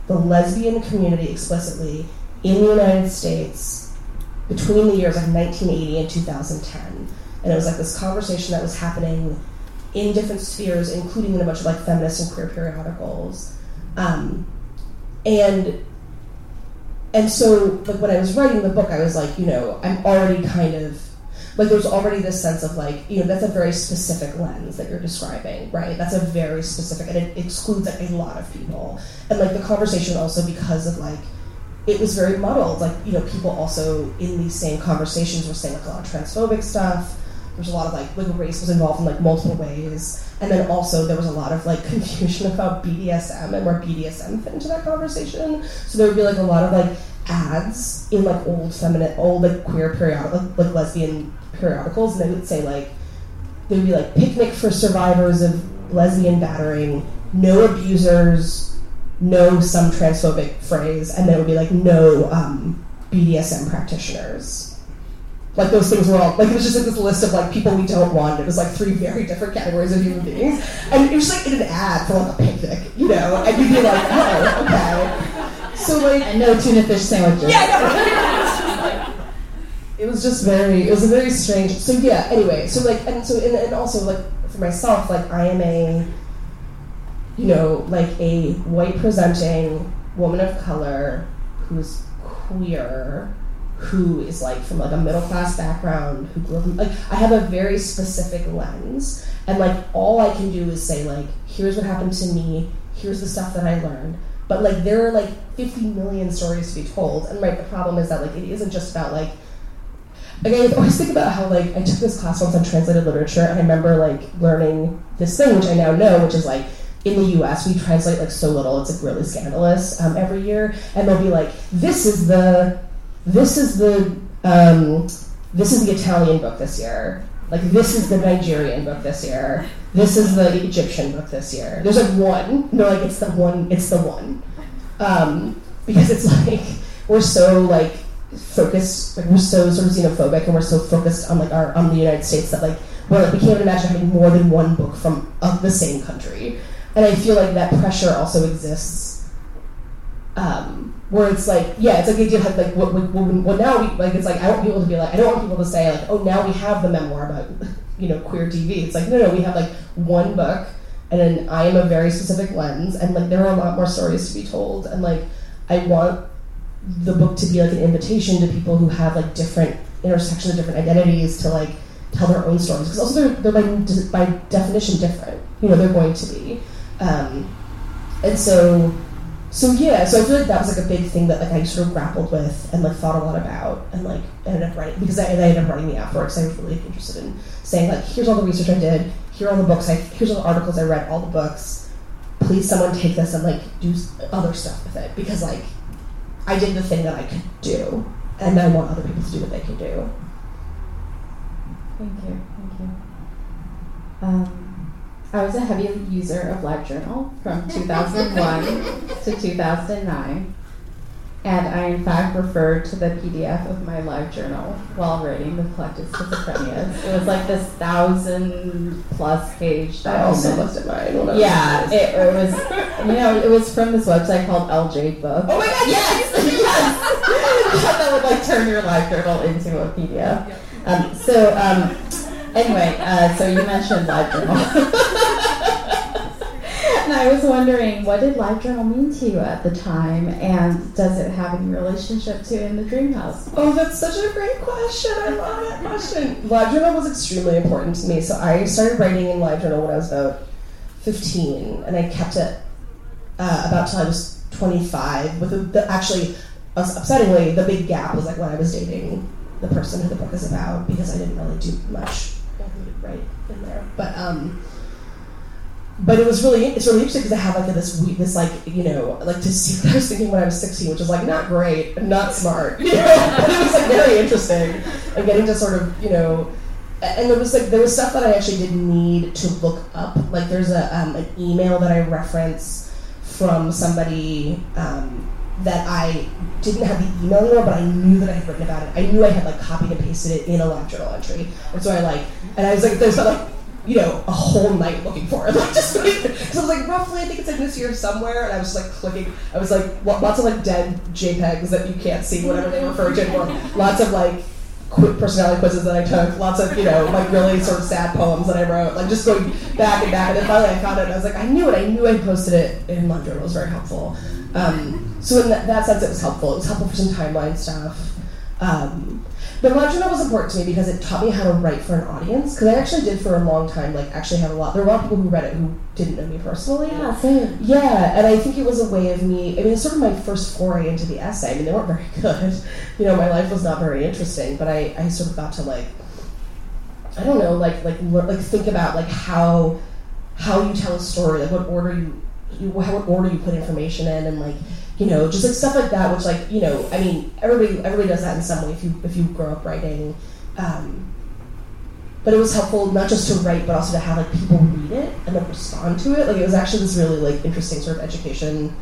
the lesbian community explicitly in the United States between the years of 1980 and 2010. And it was like this conversation that was happening in different spheres, including in a bunch of like feminist and queer periodicals. Um, and and so like when I was writing the book, I was like, you know, I'm already kind of like there's already this sense of like you know that's a very specific lens that you're describing right? That's a very specific and it excludes like a lot of people. And like the conversation also because of like it was very muddled. Like you know people also in these same conversations were saying like a lot of transphobic stuff. There's a lot of like like race was involved in like multiple ways. And then also there was a lot of like confusion about BDSM and where BDSM fit into that conversation. So there would be like a lot of like ads in like old feminine old like queer periodical like, lesbian periodicals and they would say like they would be like picnic for survivors of lesbian battering no abusers no some transphobic phrase and then would be like no um, bdsm practitioners. Like those things were all like it was just like this list of like people we don't want. It was like three very different categories of human beings. And it was like in an ad for like a picnic you know? And you'd be like oh okay so like And no tuna fish sandwiches. yeah, no. it was just very. It was a very strange. So yeah. Anyway, so like, and so and, and also like for myself, like I am a, you know, like a white presenting woman of color who's queer, who is like from like a middle class background, who grew up in, like I have a very specific lens, and like all I can do is say like, here's what happened to me, here's the stuff that I learned. But like there are like 50 million stories to be told, and right, the problem is that like it isn't just about like. Like I always think about how like I took this class once on translated literature, and I remember like learning this thing, which I now know, which is like in the U.S. we translate like so little, it's like really scandalous um, every year, and they'll be like, "This is the, this is the, um, this is the Italian book this year." Like this is the Nigerian book this year. This is the Egyptian book this year. There's like one. No, like it's the one. It's the one. Um, because it's like we're so like focused. Like we're so sort of xenophobic, and we're so focused on like our on the United States that like we're like we can't imagine having more than one book from of the same country. And I feel like that pressure also exists um, where it's like, yeah, it's like the idea of like, what, what, what, what now we, like, it's like, I don't want people to be like, I don't want people to say, like, oh, now we have the memoir about, you know, queer DV. It's like, no, no, we have like one book, and then I am a very specific lens, and like, there are a lot more stories to be told, and like, I want the book to be like an invitation to people who have like different intersections of different identities to like tell their own stories because also they're, they're by, by definition different you know they're going to be um, and so so yeah so i feel like that was like a big thing that like i sort of grappled with and like thought a lot about and like ended up writing because i, I ended up writing the app because i was really interested in saying like here's all the research i did here are all the books i here's all the articles i read all the books please someone take this and like do other stuff with it because like I did the thing that I could do, and I want other people to do what they can do. Thank you. Thank you. Um, I was a heavy user of LiveJournal from 2001 to 2009, and I in fact referred to the PDF of my LiveJournal while writing the collected schizophrenias. It was like this thousand plus page document. I also looked at mine. When I was Yeah, it, it was. You know, it was from this website called LJ Book. Oh my god! Yes, yes. that would like turn your live journal into a PDF. Um, so, um, anyway, uh, so you mentioned LiveJournal. and I was wondering, what did LiveJournal mean to you at the time, and does it have any relationship to In the Dream House? Oh, that's such a great question. I love that question. LiveJournal was extremely important to me. So I started writing in LiveJournal when I was about 15, and I kept it uh, about till I was 25. With the, the, actually, upsettingly, the big gap was like when I was dating the person who the book is about because I didn't really do much right in there. But um, but it was really it's really interesting because I have like this this like you know like to see what I was thinking when I was 16, which is like not great, not smart, you know. but it was like very interesting and getting to sort of you know. And there was like there was stuff that I actually didn't need to look up. Like there's a um, an email that I reference from somebody um, that I didn't have the email anymore, but I knew that I had written about it. I knew I had like copied and pasted it in a live journal entry, and so I like, and I was like, there's like you know, a whole night looking for it. Like just because I was like, roughly, I think it's in this year somewhere, and I was just like clicking. I was like, lots of like dead JPEGs that you can't see, whatever they refer to anymore. Lots of like quick personality quizzes that I took. Lots of you know, like really sort of sad poems that I wrote. Like just going back and back, and then finally I found it. and I was like, I knew it. I knew I posted it in London. It was very helpful. Um, so in that, that, sense, it was helpful. It was helpful for some timeline stuff. Um, but LiveJournal was important to me because it taught me how to write for an audience. Because I actually did for a long time, like actually have a lot. There were a lot of people who read it who didn't know me personally. Yeah, same. Yeah, and I think it was a way of me. I mean, it's sort of my first foray into the essay. I mean, they weren't very good. You know, my life was not very interesting, but I, I sort of got to like, I don't know, like like like think about like how how you tell a story, like what order you, you what order you put information in, and like you know, just like stuff like that, which like, you know, I mean, everybody everybody does that in some way if you if you grow up writing. Um, but it was helpful not just to write, but also to have like people read it and then respond to it. Like it was actually this really like interesting sort of education.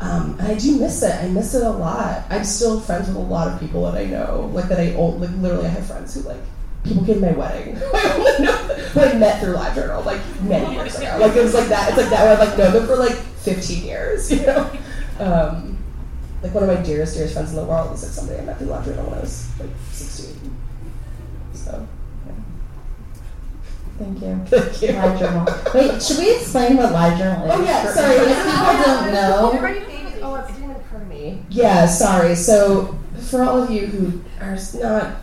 Um, and I do miss it. I miss it a lot. I'm still friends with a lot of people that I know, like that I old, like literally I have friends who like people came to my wedding. I met through LiveJournal like many years ago. Like it was like that. It's like that. I've like known them for like 15 years. You know. Um, like one of my dearest, dearest friends in the world is like somebody I met through LiveJournal when I was like 16. So, yeah. Thank you. Thank you. LiveJournal. Wait, should we explain what LiveJournal is? Oh yeah, sorry. If If people don't know. Everybody maybe, oh, it didn't occur to me. Yeah, sorry. So for all of you who are not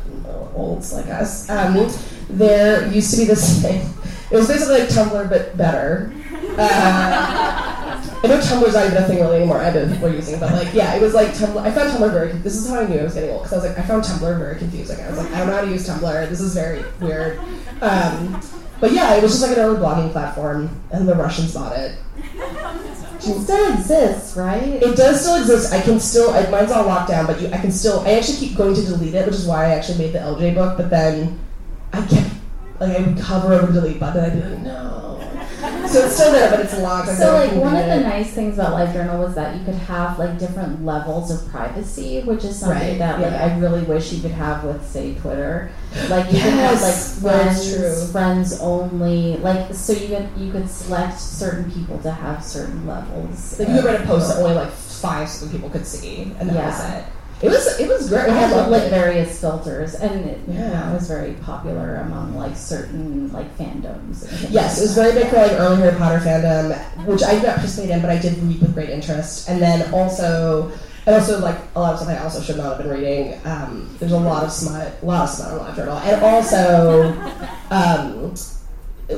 olds like us, um, there used to be this thing. It was basically like Tumblr but better. Uh, I know Tumblr's not even a thing really anymore. I know people are using, but like, yeah, it was like Tumblr. I found Tumblr very. This is how I knew I was getting old because I was like, I found Tumblr very confusing. I was like, I don't know how to use Tumblr. This is very weird. Um, but yeah, it was just like an early blogging platform, and the Russians bought it. It still exists, right? It does still exist. I can still. I, mine's all locked down, but you, I can still. I actually keep going to delete it, which is why I actually made the LJ book. But then I kept like I would hover over the delete button. I'd be like, no. So it's still there, but it's locked. I So like can one of the nice things about LiveJournal was that you could have like different levels of privacy, which is something Right, that like yeah. I really wish you could have with say Twitter. Like you could have like that's friends, true. friends only. Like so you could you could select certain people to have certain levels. Like you could of- write a post that only like five people could see, and that Yeah. was it. It was it was great. It had loved like various filters, and it, you know, Yeah. it was very popular among like certain like fandoms. Yes, like it was very big for like early Harry Potter fandom, which I did not participate in, but I did read with great interest. And then also, and also like a lot of stuff I also should not have been reading. Um, there's a lot of smut, a lot of smut on LiveJournal, and also, um,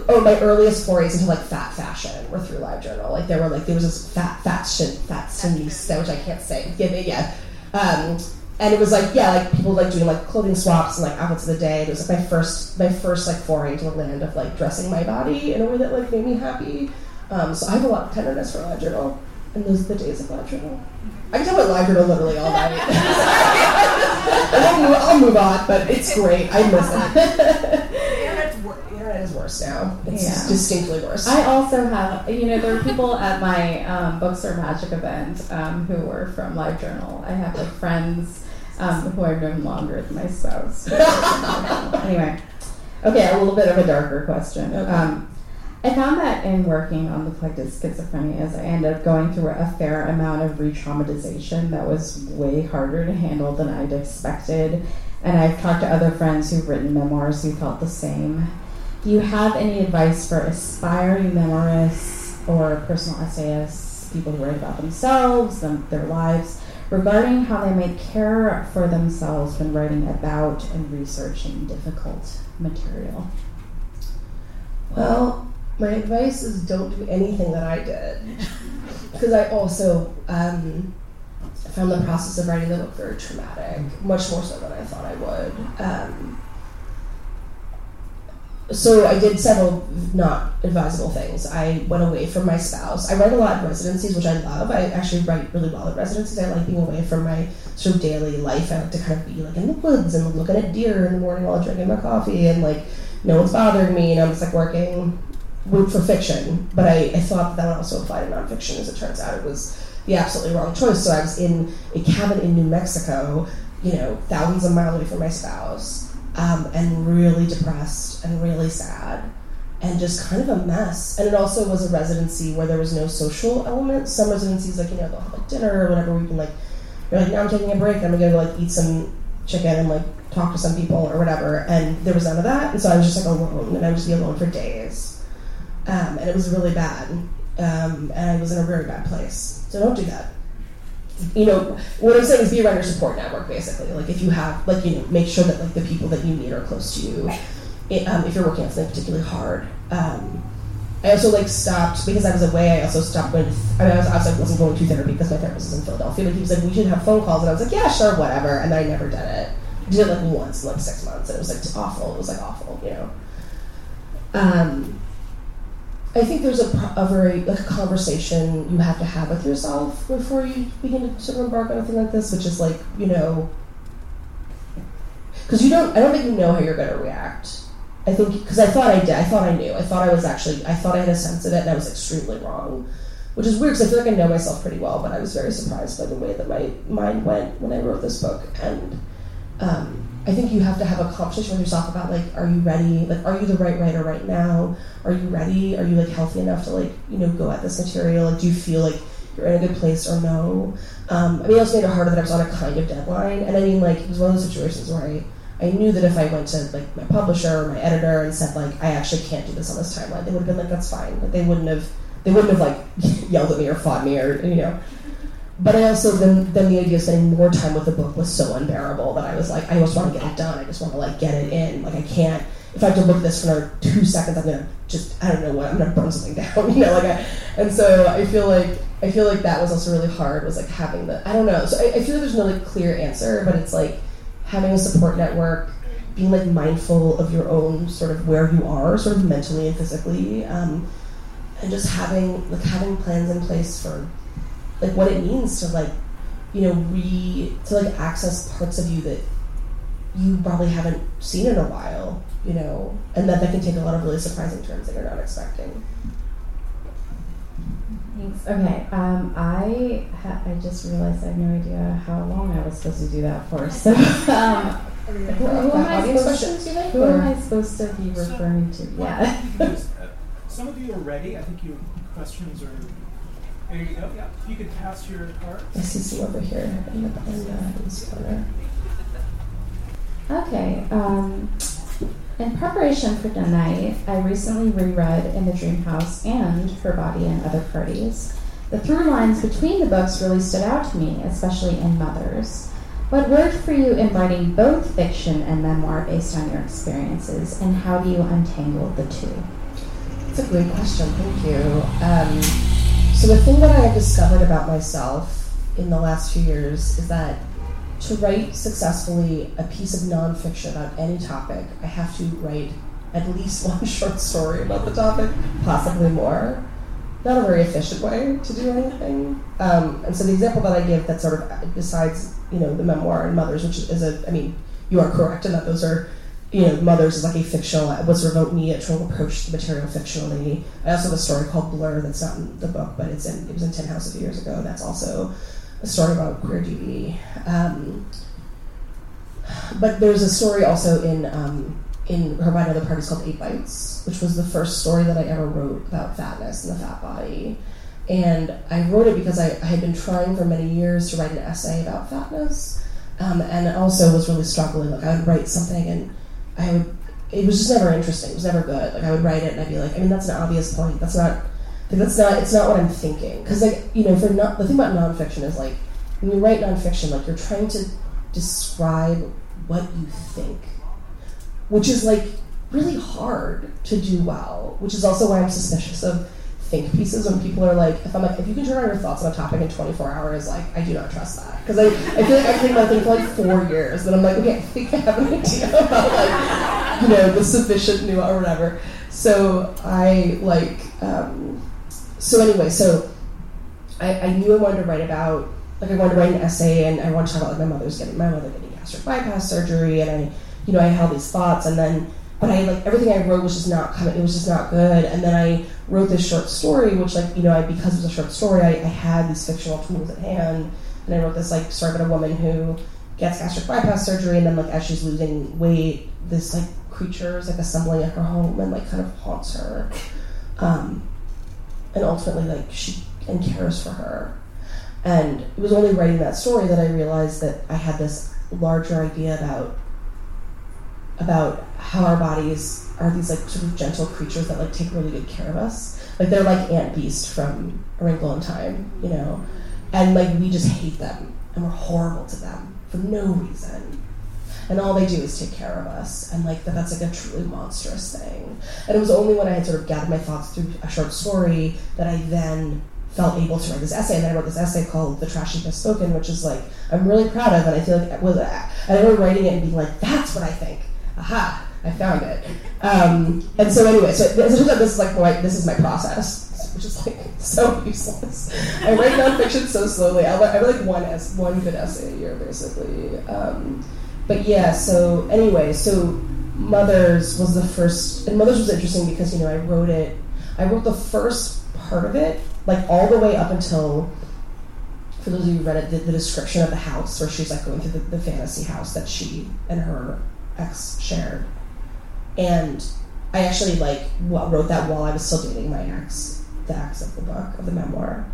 oh, my earliest forays into like fat fashion were through LiveJournal. Like there were like there was this fat fashion fat fashionista, which I can't say. Yeah, yeah. Um, and it was like yeah, like people like doing like clothing swaps and like outfits of the day. It was like my first my first like foray into the land of like dressing my body in a way that like made me happy. Um, so I have a lot of tenderness for LiveJournal, and those are the days of LiveJournal. I can talk about LiveJournal literally all night. I'll, move, I'll move on, but it's great. I miss it. the, internet's wor- the internet is worse now. It's Yeah. distinctly worse. I also have, you know, there are people at my um, Books Are Magic event um, who were from LiveJournal. I have like friends um, who I've known longer than my spouse. anyway, okay, a little bit of a darker question. Okay. Um, I found that in working on the collected schizophrenia, as I ended up going through a fair amount of re-traumatization that was way harder to handle than I'd expected. and I've talked to other friends who've written memoirs who felt the same. Do you have any advice for aspiring memoirists or personal essayists, people who write about themselves, them, their lives, regarding how they may care for themselves when writing about and researching difficult material? Well, my advice is don't do anything that I did. Because I also um, found the process of writing the book very traumatic, much more so than I thought I would. Um, so I did several not advisable things. I went away from my spouse. I write a lot in residencies, which I love. I actually write really well at residencies. I like being away from my sort of daily life. I like to kind of be like in the woods and looking at deer in the morning while drinking my coffee and like no one's bothering me and I'm just like working for fiction. But I, I thought that, that also apply to nonfiction. As it turns out, it was the absolutely wrong choice. So I was in a cabin in New Mexico, you know, thousands of miles away from my spouse um, and really depressed and really sad and just kind of a mess. And it also was a residency where there was no social element. Some residencies, like, you know, they'll have like dinner or whatever, where you can like, you're like, now I'm taking a break, I'm gonna go like eat some chicken and like talk to some people or whatever. And there was none of that. And so I was just like alone and I would just be alone for days. Um, and it was really bad. Um, and I was in a very bad place. So don't do that you know, what I'm saying is be around your support network, basically. Like if you have, like you know, make sure that like the people that you meet are close to you. It, um, if you're working on something particularly hard. Um, I also like stopped because I was away. I also stopped th- I, mean, I was, I was like wasn't going to therapy because my therapist was in Philadelphia. But he was like, we should have phone calls, and I was like, yeah, sure, whatever. And then I never did it. I did it like once in like six months, and it was like awful. It was like awful, you know. Um, I think there's a, a very a conversation you have to have with yourself before you begin to sort of embark on anything like this, which is like you know, because you don't. I don't think you know how you're going to react. I think because I thought I did. I thought I knew. I thought I was actually. I thought I had a sense of it, and I was extremely wrong, which is weird because I feel like I know myself pretty well. But I was very surprised by the way that my mind went when I wrote this book, and um, I think you have to have a conversation with yourself about like, are you ready? Like, are you the right writer right now? Are you ready? Are you like healthy enough to like, you know, go at this material? Like, do you feel like you're in a good place or no? Um, I mean, it also made it harder that I was on a kind of deadline, and I mean, like, it was one of those situations where I, I knew that if I went to like my publisher or my editor and said like, I actually can't do this on this timeline, they would have been like, that's fine. Like, they wouldn't have, they wouldn't have like yelled at me or fought me or you know but I also then then the idea of spending more time with the book was so unbearable that I was like, I just want to get it done. I just want to like get it in. Like I can't. If I have to look at this for another two seconds, I'm gonna just I don't know what I'm gonna burn something down. You know, like I. And so I feel like I feel like that was also really hard. Was like having the I don't know. So I, I feel like there's no like clear answer, but it's like having a support network, being like mindful of your own sort of where you are, sort of mentally and physically, um, and just having like having plans in place for like what it means to like you know re to like access parts of you that you probably haven't seen in a while you know and that that can take a lot of really surprising turns that you're not expecting Thanks. Okay. Um, I ha- I just realized I have no idea how long I was supposed to do that for. So, um, who, who am I supposed questions, to? Who am I supposed to be referring to? Yeah. Some of you are ready. I think your questions are. There you go. Yeah. You could pass your cards. I see some over here in the, in the, in this corner. Okay. Um, in preparation for tonight, I recently reread In the Dream House and Her Body and Other Parties. The through lines between the books really stood out to me, especially in Mothers. What worked for you in writing both fiction and memoir based on your experiences, and how do you untangle the two? That's a great question. Thank you. Um, so the thing that I have discovered about myself in the last few years is that to write successfully a piece of nonfiction about any topic, I have to write at least one short story about the topic, possibly more. Not a very efficient way to do anything. Um, and so the example that I give that sort of besides you know the memoir and mothers, which is a I mean you are correct in that those are you know, Mothers is like a fictional, it was sort of me trying to approach the material fictionally. I also have a story called Blur that's not in the book, but it's in, it was in Tin House a few years ago. That's also a story about queer DV. Um, but there's a story also in um, in Her Body and Other Parties called Eight Bites, which was the first story that I ever wrote about fatness and the fat body. And I wrote it because I, I had been trying for many years to write an essay about fatness um, and also was really struggling. Like I would write something and I would, it was just never interesting. It was never good. Like I would write it and I'd be like, I mean, that's an obvious point. That's not, like, that's not, it's not what I'm thinking. Because like you know, for not the thing about nonfiction is like when you write nonfiction, like you're trying to describe what you think, which is like really hard to do well. Which is also why I'm suspicious of think pieces when people are like, if I'm like, if you can turn on your thoughts on a topic in 24 hours, like, I do not trust that. Because I, I feel like I think about things for like four years, then I'm like, okay, I think I have an idea about like, you know, the sufficient new or whatever. So I like, um, so anyway, so I, I knew I wanted to write about, like, I wanted to write an essay, and I wanted to talk about like my mother's getting my mother getting gastric bypass surgery, and I, you know, I had all these thoughts, and then but I like everything I wrote was just not coming. It was just not good. And then I wrote this short story, which like you know, I, because it was a short story, I, I had these fictional tools at hand, and I wrote this like story about a woman who gets gastric bypass surgery, and then like as she's losing weight, this like creature is like assembling at her home and like kind of haunts her, um, and ultimately like she and cares for her. And it was only writing that story that I realized that I had this larger idea about about how our bodies are these like sort of gentle creatures that like take really good care of us. Like they're like Aunt Beast from A Wrinkle in Time, you know, and like we just hate them and we're horrible to them for no reason. And all they do is take care of us, and like that, that's like a truly monstrous thing. And it was only when I had sort of gathered my thoughts through a short story that I then felt able to write this essay, and then I wrote this essay called "The Trash Heap Has Spoken," which is like I'm really proud of, and I feel like it was I remember writing it and being like, "That's what I think." Aha, I found it. Um, and so anyway, so it turns out this is like my, this is my process, which is like so useless. I write nonfiction so slowly. I write, I write like one es- one good essay a year basically. Um, but yeah, so anyway, so Mothers was the first, and Mothers was interesting because you know I wrote it. I wrote the first part of it, like all the way up until for those of you who read it, the, the, description of the house where she's like going through the, the, fantasy house that she and her ex shared. And I actually like wrote that while I was still dating my ex, the ex of the book of the memoir.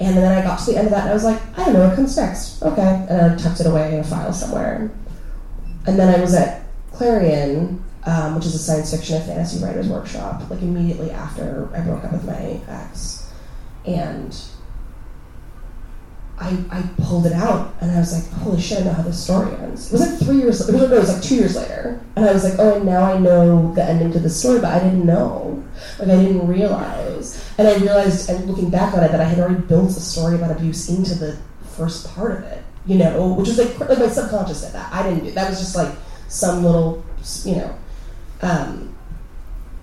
And then I got to the end of that and I was like, I don't know what comes next. Okay, and I tucked it away in a file somewhere. And then I was at Clarion, um, which is a science fiction and fantasy writers workshop, like immediately after I broke up with my ex, and I, I pulled it out and I was like, holy shit, I know how this story ends. It was like three years, was, no, it was like two years later. And I was like, oh, and now I know the ending to the story, but I didn't know. Like, I didn't realize. And I realized, and looking back on it, that I had already built a story about abuse into the first part of it, you know, which was like, like my subconscious did that. I didn't do That was just like some little, you know. Um,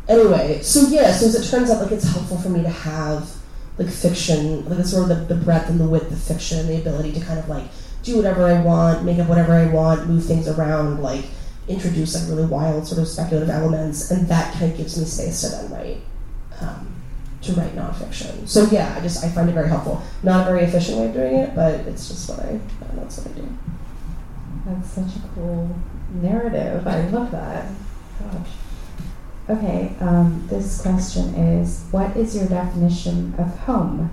anyway, so yeah, so as it turns out, like, it's helpful for me to have like fiction, like the sort of the, the breadth and the width of fiction, the ability to kind of like do whatever I want, make up whatever I want, move things around, like introduce like really wild sort of speculative elements, and that kind of gives me space to then write um, to write nonfiction. So yeah, I just I find it very helpful. Not a very efficient way of doing it, but it's just what I, I that's what I do. That's such a cool narrative. I love that. Gosh. Okay, um, this question is What is your definition of home?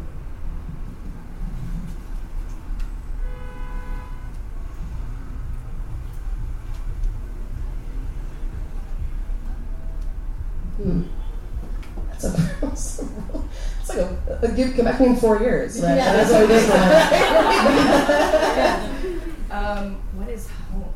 Hmm. That's a it's like a, a give, come back in four years. Right? Yeah, that's what it is. yeah. um, what is home?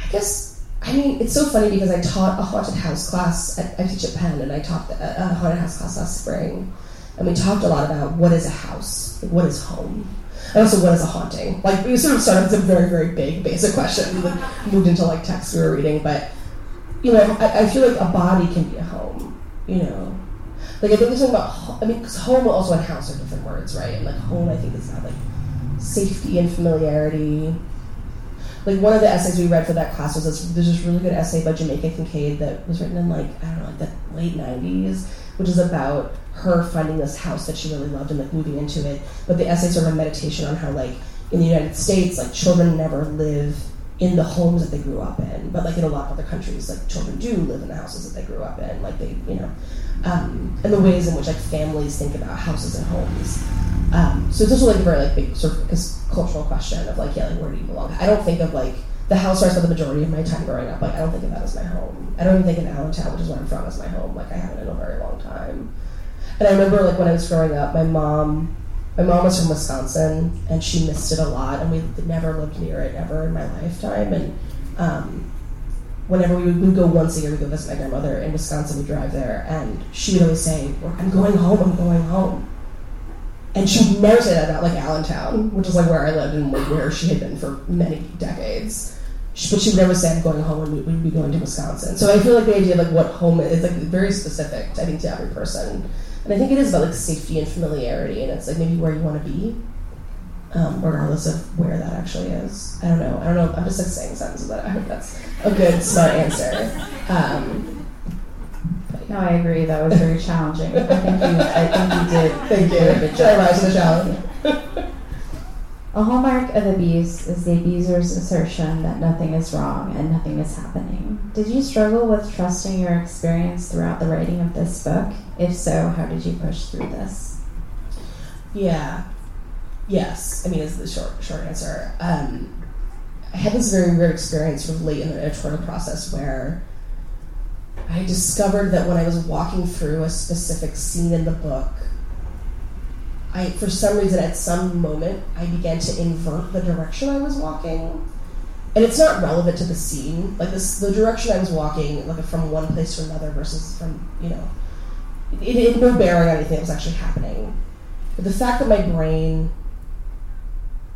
I guess I mean, it's so funny because I taught a haunted house class. At, I teach at Penn, and I taught a, uh, a haunted house class last spring, and we talked a lot about what is a house, like what is home, and also what is a haunting. Like we sort of started with a very, very big, basic question, like, moved into like texts we were reading, but you know, I, I, feel like a body can be a home. You know, like I think there's something about. I mean, because home also and house are different words, right? And like home, I think is that like safety and familiarity like one of the essays we read for that class was this, there's this really good essay by Jamaica Kincaid that was written in like I don't know like the late '90s, which is about her finding this house that she really loved and like moving into it. But the essay sort of a meditation on how like in the United States like children never live in the homes that they grew up in, but like in a lot of other countries, like children do live in the houses that they grew up in, like they, you know, um, and the ways in which like families think about houses and homes. Um, so it's also like a very like big sort of cultural question of like yeah like where do you belong? I don't think of like the house where I spent the majority of my time growing up. Like I don't think of that as my home. I don't even think of Allentown, which is where I'm from, as my home. Like I haven't in a very long time. And I remember like when I was growing up, my mom, my mom was from Wisconsin, and she missed it a lot, and we never lived near it ever in my lifetime. And um, whenever we would we'd go once a year, we go visit my grandmother in Wisconsin. We drive there, and she would always say, "I'm going home. I'm going home." And she would never say that about like Allentown, which is like where I lived and like, where she had been for many decades. She, but she would never say, "I'm going home," and we would be going to Wisconsin. So I feel like the idea of like what home is, like very specific. I think to every person, and I think it is about like safety and familiarity, and it's like maybe where you want to be, um, regardless of where that actually is. I don't know. I don't know. I'm just like saying sentences, but I hope that's a good smart answer. Um, No, I agree. That was very challenging. I think you, I think you did. thank you. did a good Should I rise to the challenge? A hallmark of abuse is the abuser's assertion that nothing is wrong and nothing is happening. Did you struggle with trusting your experience throughout the writing of this book? If so, how did you push through this? Yeah. Yes. I mean, is the short short answer. Um, I had this very weird experience sort of late in the editorial process where I discovered that when I was walking through a specific scene in the book, I for some reason at some moment I began to invert the direction I was walking. And it's not relevant to the scene. Like this the direction I was walking, like from one place to another versus from, you know, it, it had no bearing on anything that was actually happening. But the fact that my brain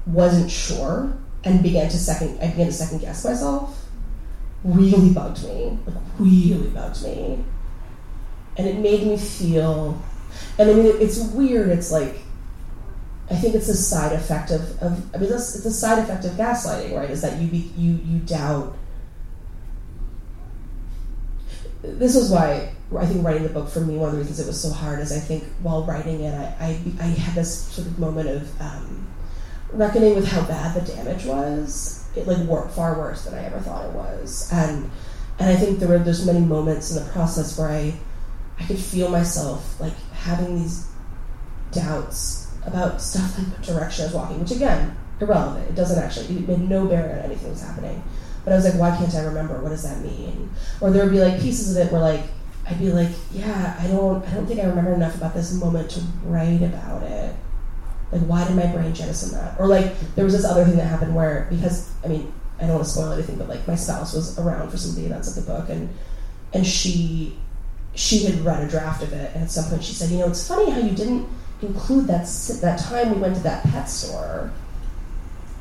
wasn't sure and began to second I began to second guess myself really bugged me. Like really bugged me. And it made me feel and I mean it's weird, it's like I think it's a side effect of, of I mean that's it's a side effect of gaslighting, right? Is that you be, you you doubt this was why I think writing the book for me, one of the reasons it was so hard is I think while writing it, I, I, I had this sort of moment of um, reckoning with how bad the damage was. It like worked far worse than I ever thought it was, and and I think there were there's many moments in the process where I I could feel myself like having these doubts about stuff like what direction I was walking, which again irrelevant. It doesn't actually it made no bearing on anything that was happening. But I was like, why can't I remember? What does that mean? Or there would be like pieces of it where like I'd be like, yeah, I don't, I don't think I remember enough about this moment to write about it. Like, why did my brain jettison that? Or like, there was this other thing that happened where because I mean, I don't want to spoil anything, but like my spouse was around for some of the events of the book, and and she she had read a draft of it, and at some point she said, you know, it's funny how you didn't include that that time we went to that pet store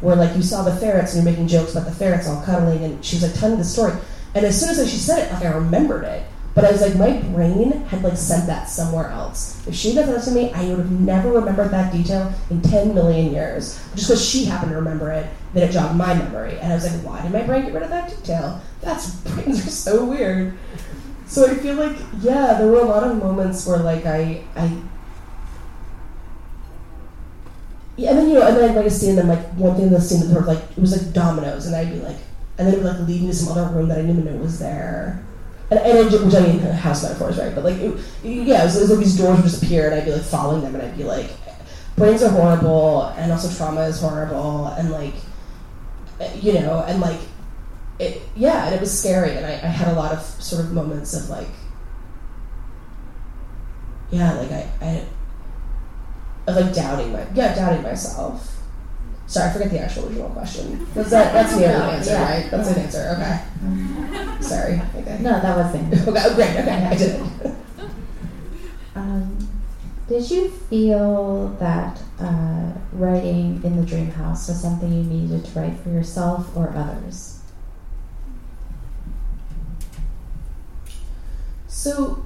where like you saw the ferrets and you're making jokes about the ferrets all cuddling and she was like telling the story and as soon as she said it like i remembered it but i was like my brain had like sent that somewhere else. If she done that to me i would have never remembered that detail in 10 million years. Just because she happened to remember it then it jogged my memory. And i was like why did my brain get rid of that detail? That's brains are so weird. So i feel like yeah there were a lot of moments where like i i yeah, and then you know, and then I'd write a scene, and then like one thing in the scene that of like it was like dominoes, and I'd be like, and then it would like lead me to some other room that I didn't even know was there, and, and it, which I mean house metaphors, right? But like, it, yeah, it was, it was like these doors would just appear, and I'd be like following them, and I'd be like, brains are horrible, and also trauma is horrible, and like, you know, and like, it, yeah, and it was scary, and I, I had a lot of sort of moments of like, yeah, like I, I of like doubting my yeah doubting myself. Sorry, I forget the actual original question. That's that, that's the only answer, Yeah. right? That's an answer. Okay. Sorry. Okay. No, that wasn't. Okay. Oh, great. Okay. I did. Um, did you feel that uh, writing in the dream house was something you needed to write for yourself or others? So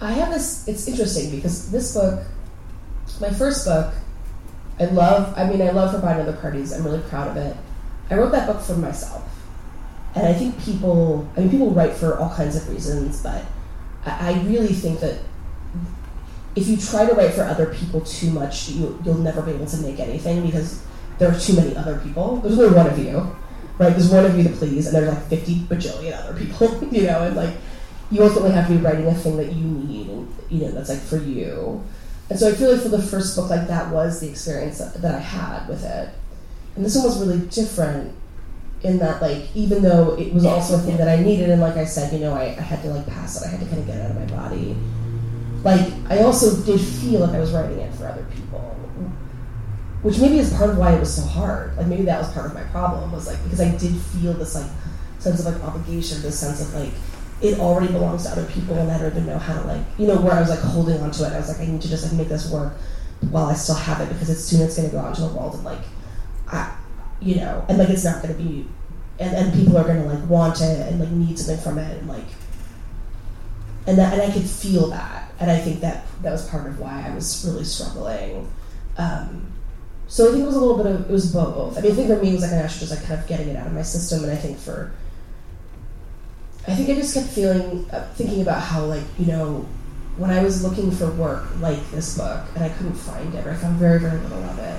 I have this. It's interesting because this book, my first book, I love. I mean, I love Her Body and Other Parties. I'm really proud of it. I wrote that book for myself, and I think people. I mean, people write for all kinds of reasons, but I, I really think that if you try to write for other people too much, you, you'll never be able to make anything because there are too many other people. There's only one of you, right? There's one of you to please, and there's like 50 bajillion other people, you know, and like you ultimately have to be writing a thing that you need. And you know that's like for you. And so I feel like for the first book, like that was the experience that, that I had with it. And this one was really different in that like even though it was also a thing that I needed and like I said, you know, I, I had to like pass it, I had to kind of get it out of my body. Like I also did feel like I was writing it for other people. Which maybe is part of why it was so hard. Like maybe that was part of my problem was like because I did feel this like sense of like obligation, this sense of like it already belongs to other people and I don't even know how to like you know, where I was like holding on to it. I was like, I need to just like make this work while I still have it because it's soon it's gonna go out into the world and like You know, and like it's not gonna be and, and people are gonna like want it and like need something from it and like and that and I could feel that and I think that that was part of why I was really struggling. Um, so I think it was a little bit of it was both. I mean, I think for me it was like an actually just like kind of getting it out of my system, and I think for I think I just kept feeling uh, thinking about how like you know when I was looking for work like this book and I couldn't find it, or I found very very little of it.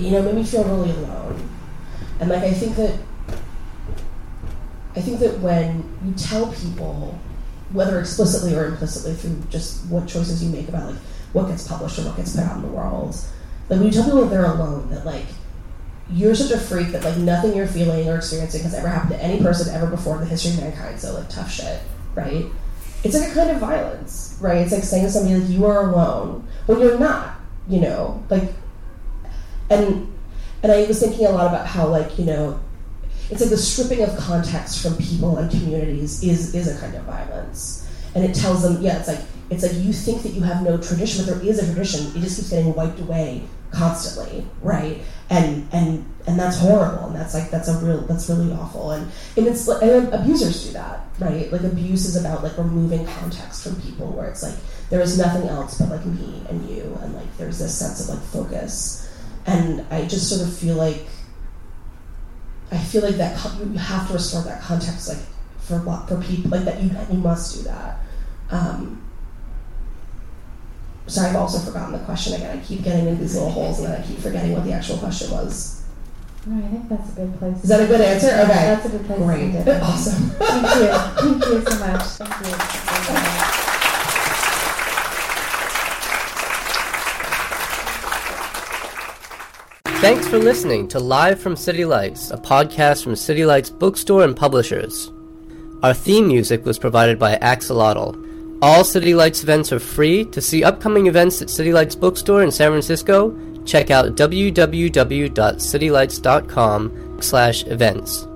You know, made me feel really alone, and like I think that I think that when you tell people whether explicitly or implicitly through just what choices you make about like what gets published or what gets put out in the world. Like when you tell people that they're alone, that like you're such a freak that like nothing you're feeling or experiencing has ever happened to any person ever before in the history of mankind. So like tough shit, right? It's like a kind of violence, right? It's like saying to somebody like you are alone when you're not, you know, like, and and I was thinking a lot about how like you know it's like the stripping of context from people and communities is is a kind of violence. And it tells them yeah it's like it's like you think that you have no tradition but there is a tradition. It just keeps getting wiped away constantly right? And and and that's horrible. And that's like that's a real that's really awful. And and it's and abusers do that right? Like abuse is about like removing context from people where it's like there is nothing else but like me and you. And like there's this sense of like focus and i just sort of feel like I feel like that you have to restore that context, like for for people, like that you you must do that. Um, sorry, I've also forgotten the question again. I keep getting into these little holes, and then I keep forgetting what the actual question was. No, I think that's a good place. Is that a good answer? Okay, That's a good place great, awesome. Thank you. Thank you so much. Thank you. Thanks for listening to Live from City Lights, a podcast from City Lights Bookstore and Publishers. Our theme music was provided by Axolotl. All City Lights events are free. To see upcoming events at City Lights Bookstore in San Francisco, check out www.citylights.com slash events.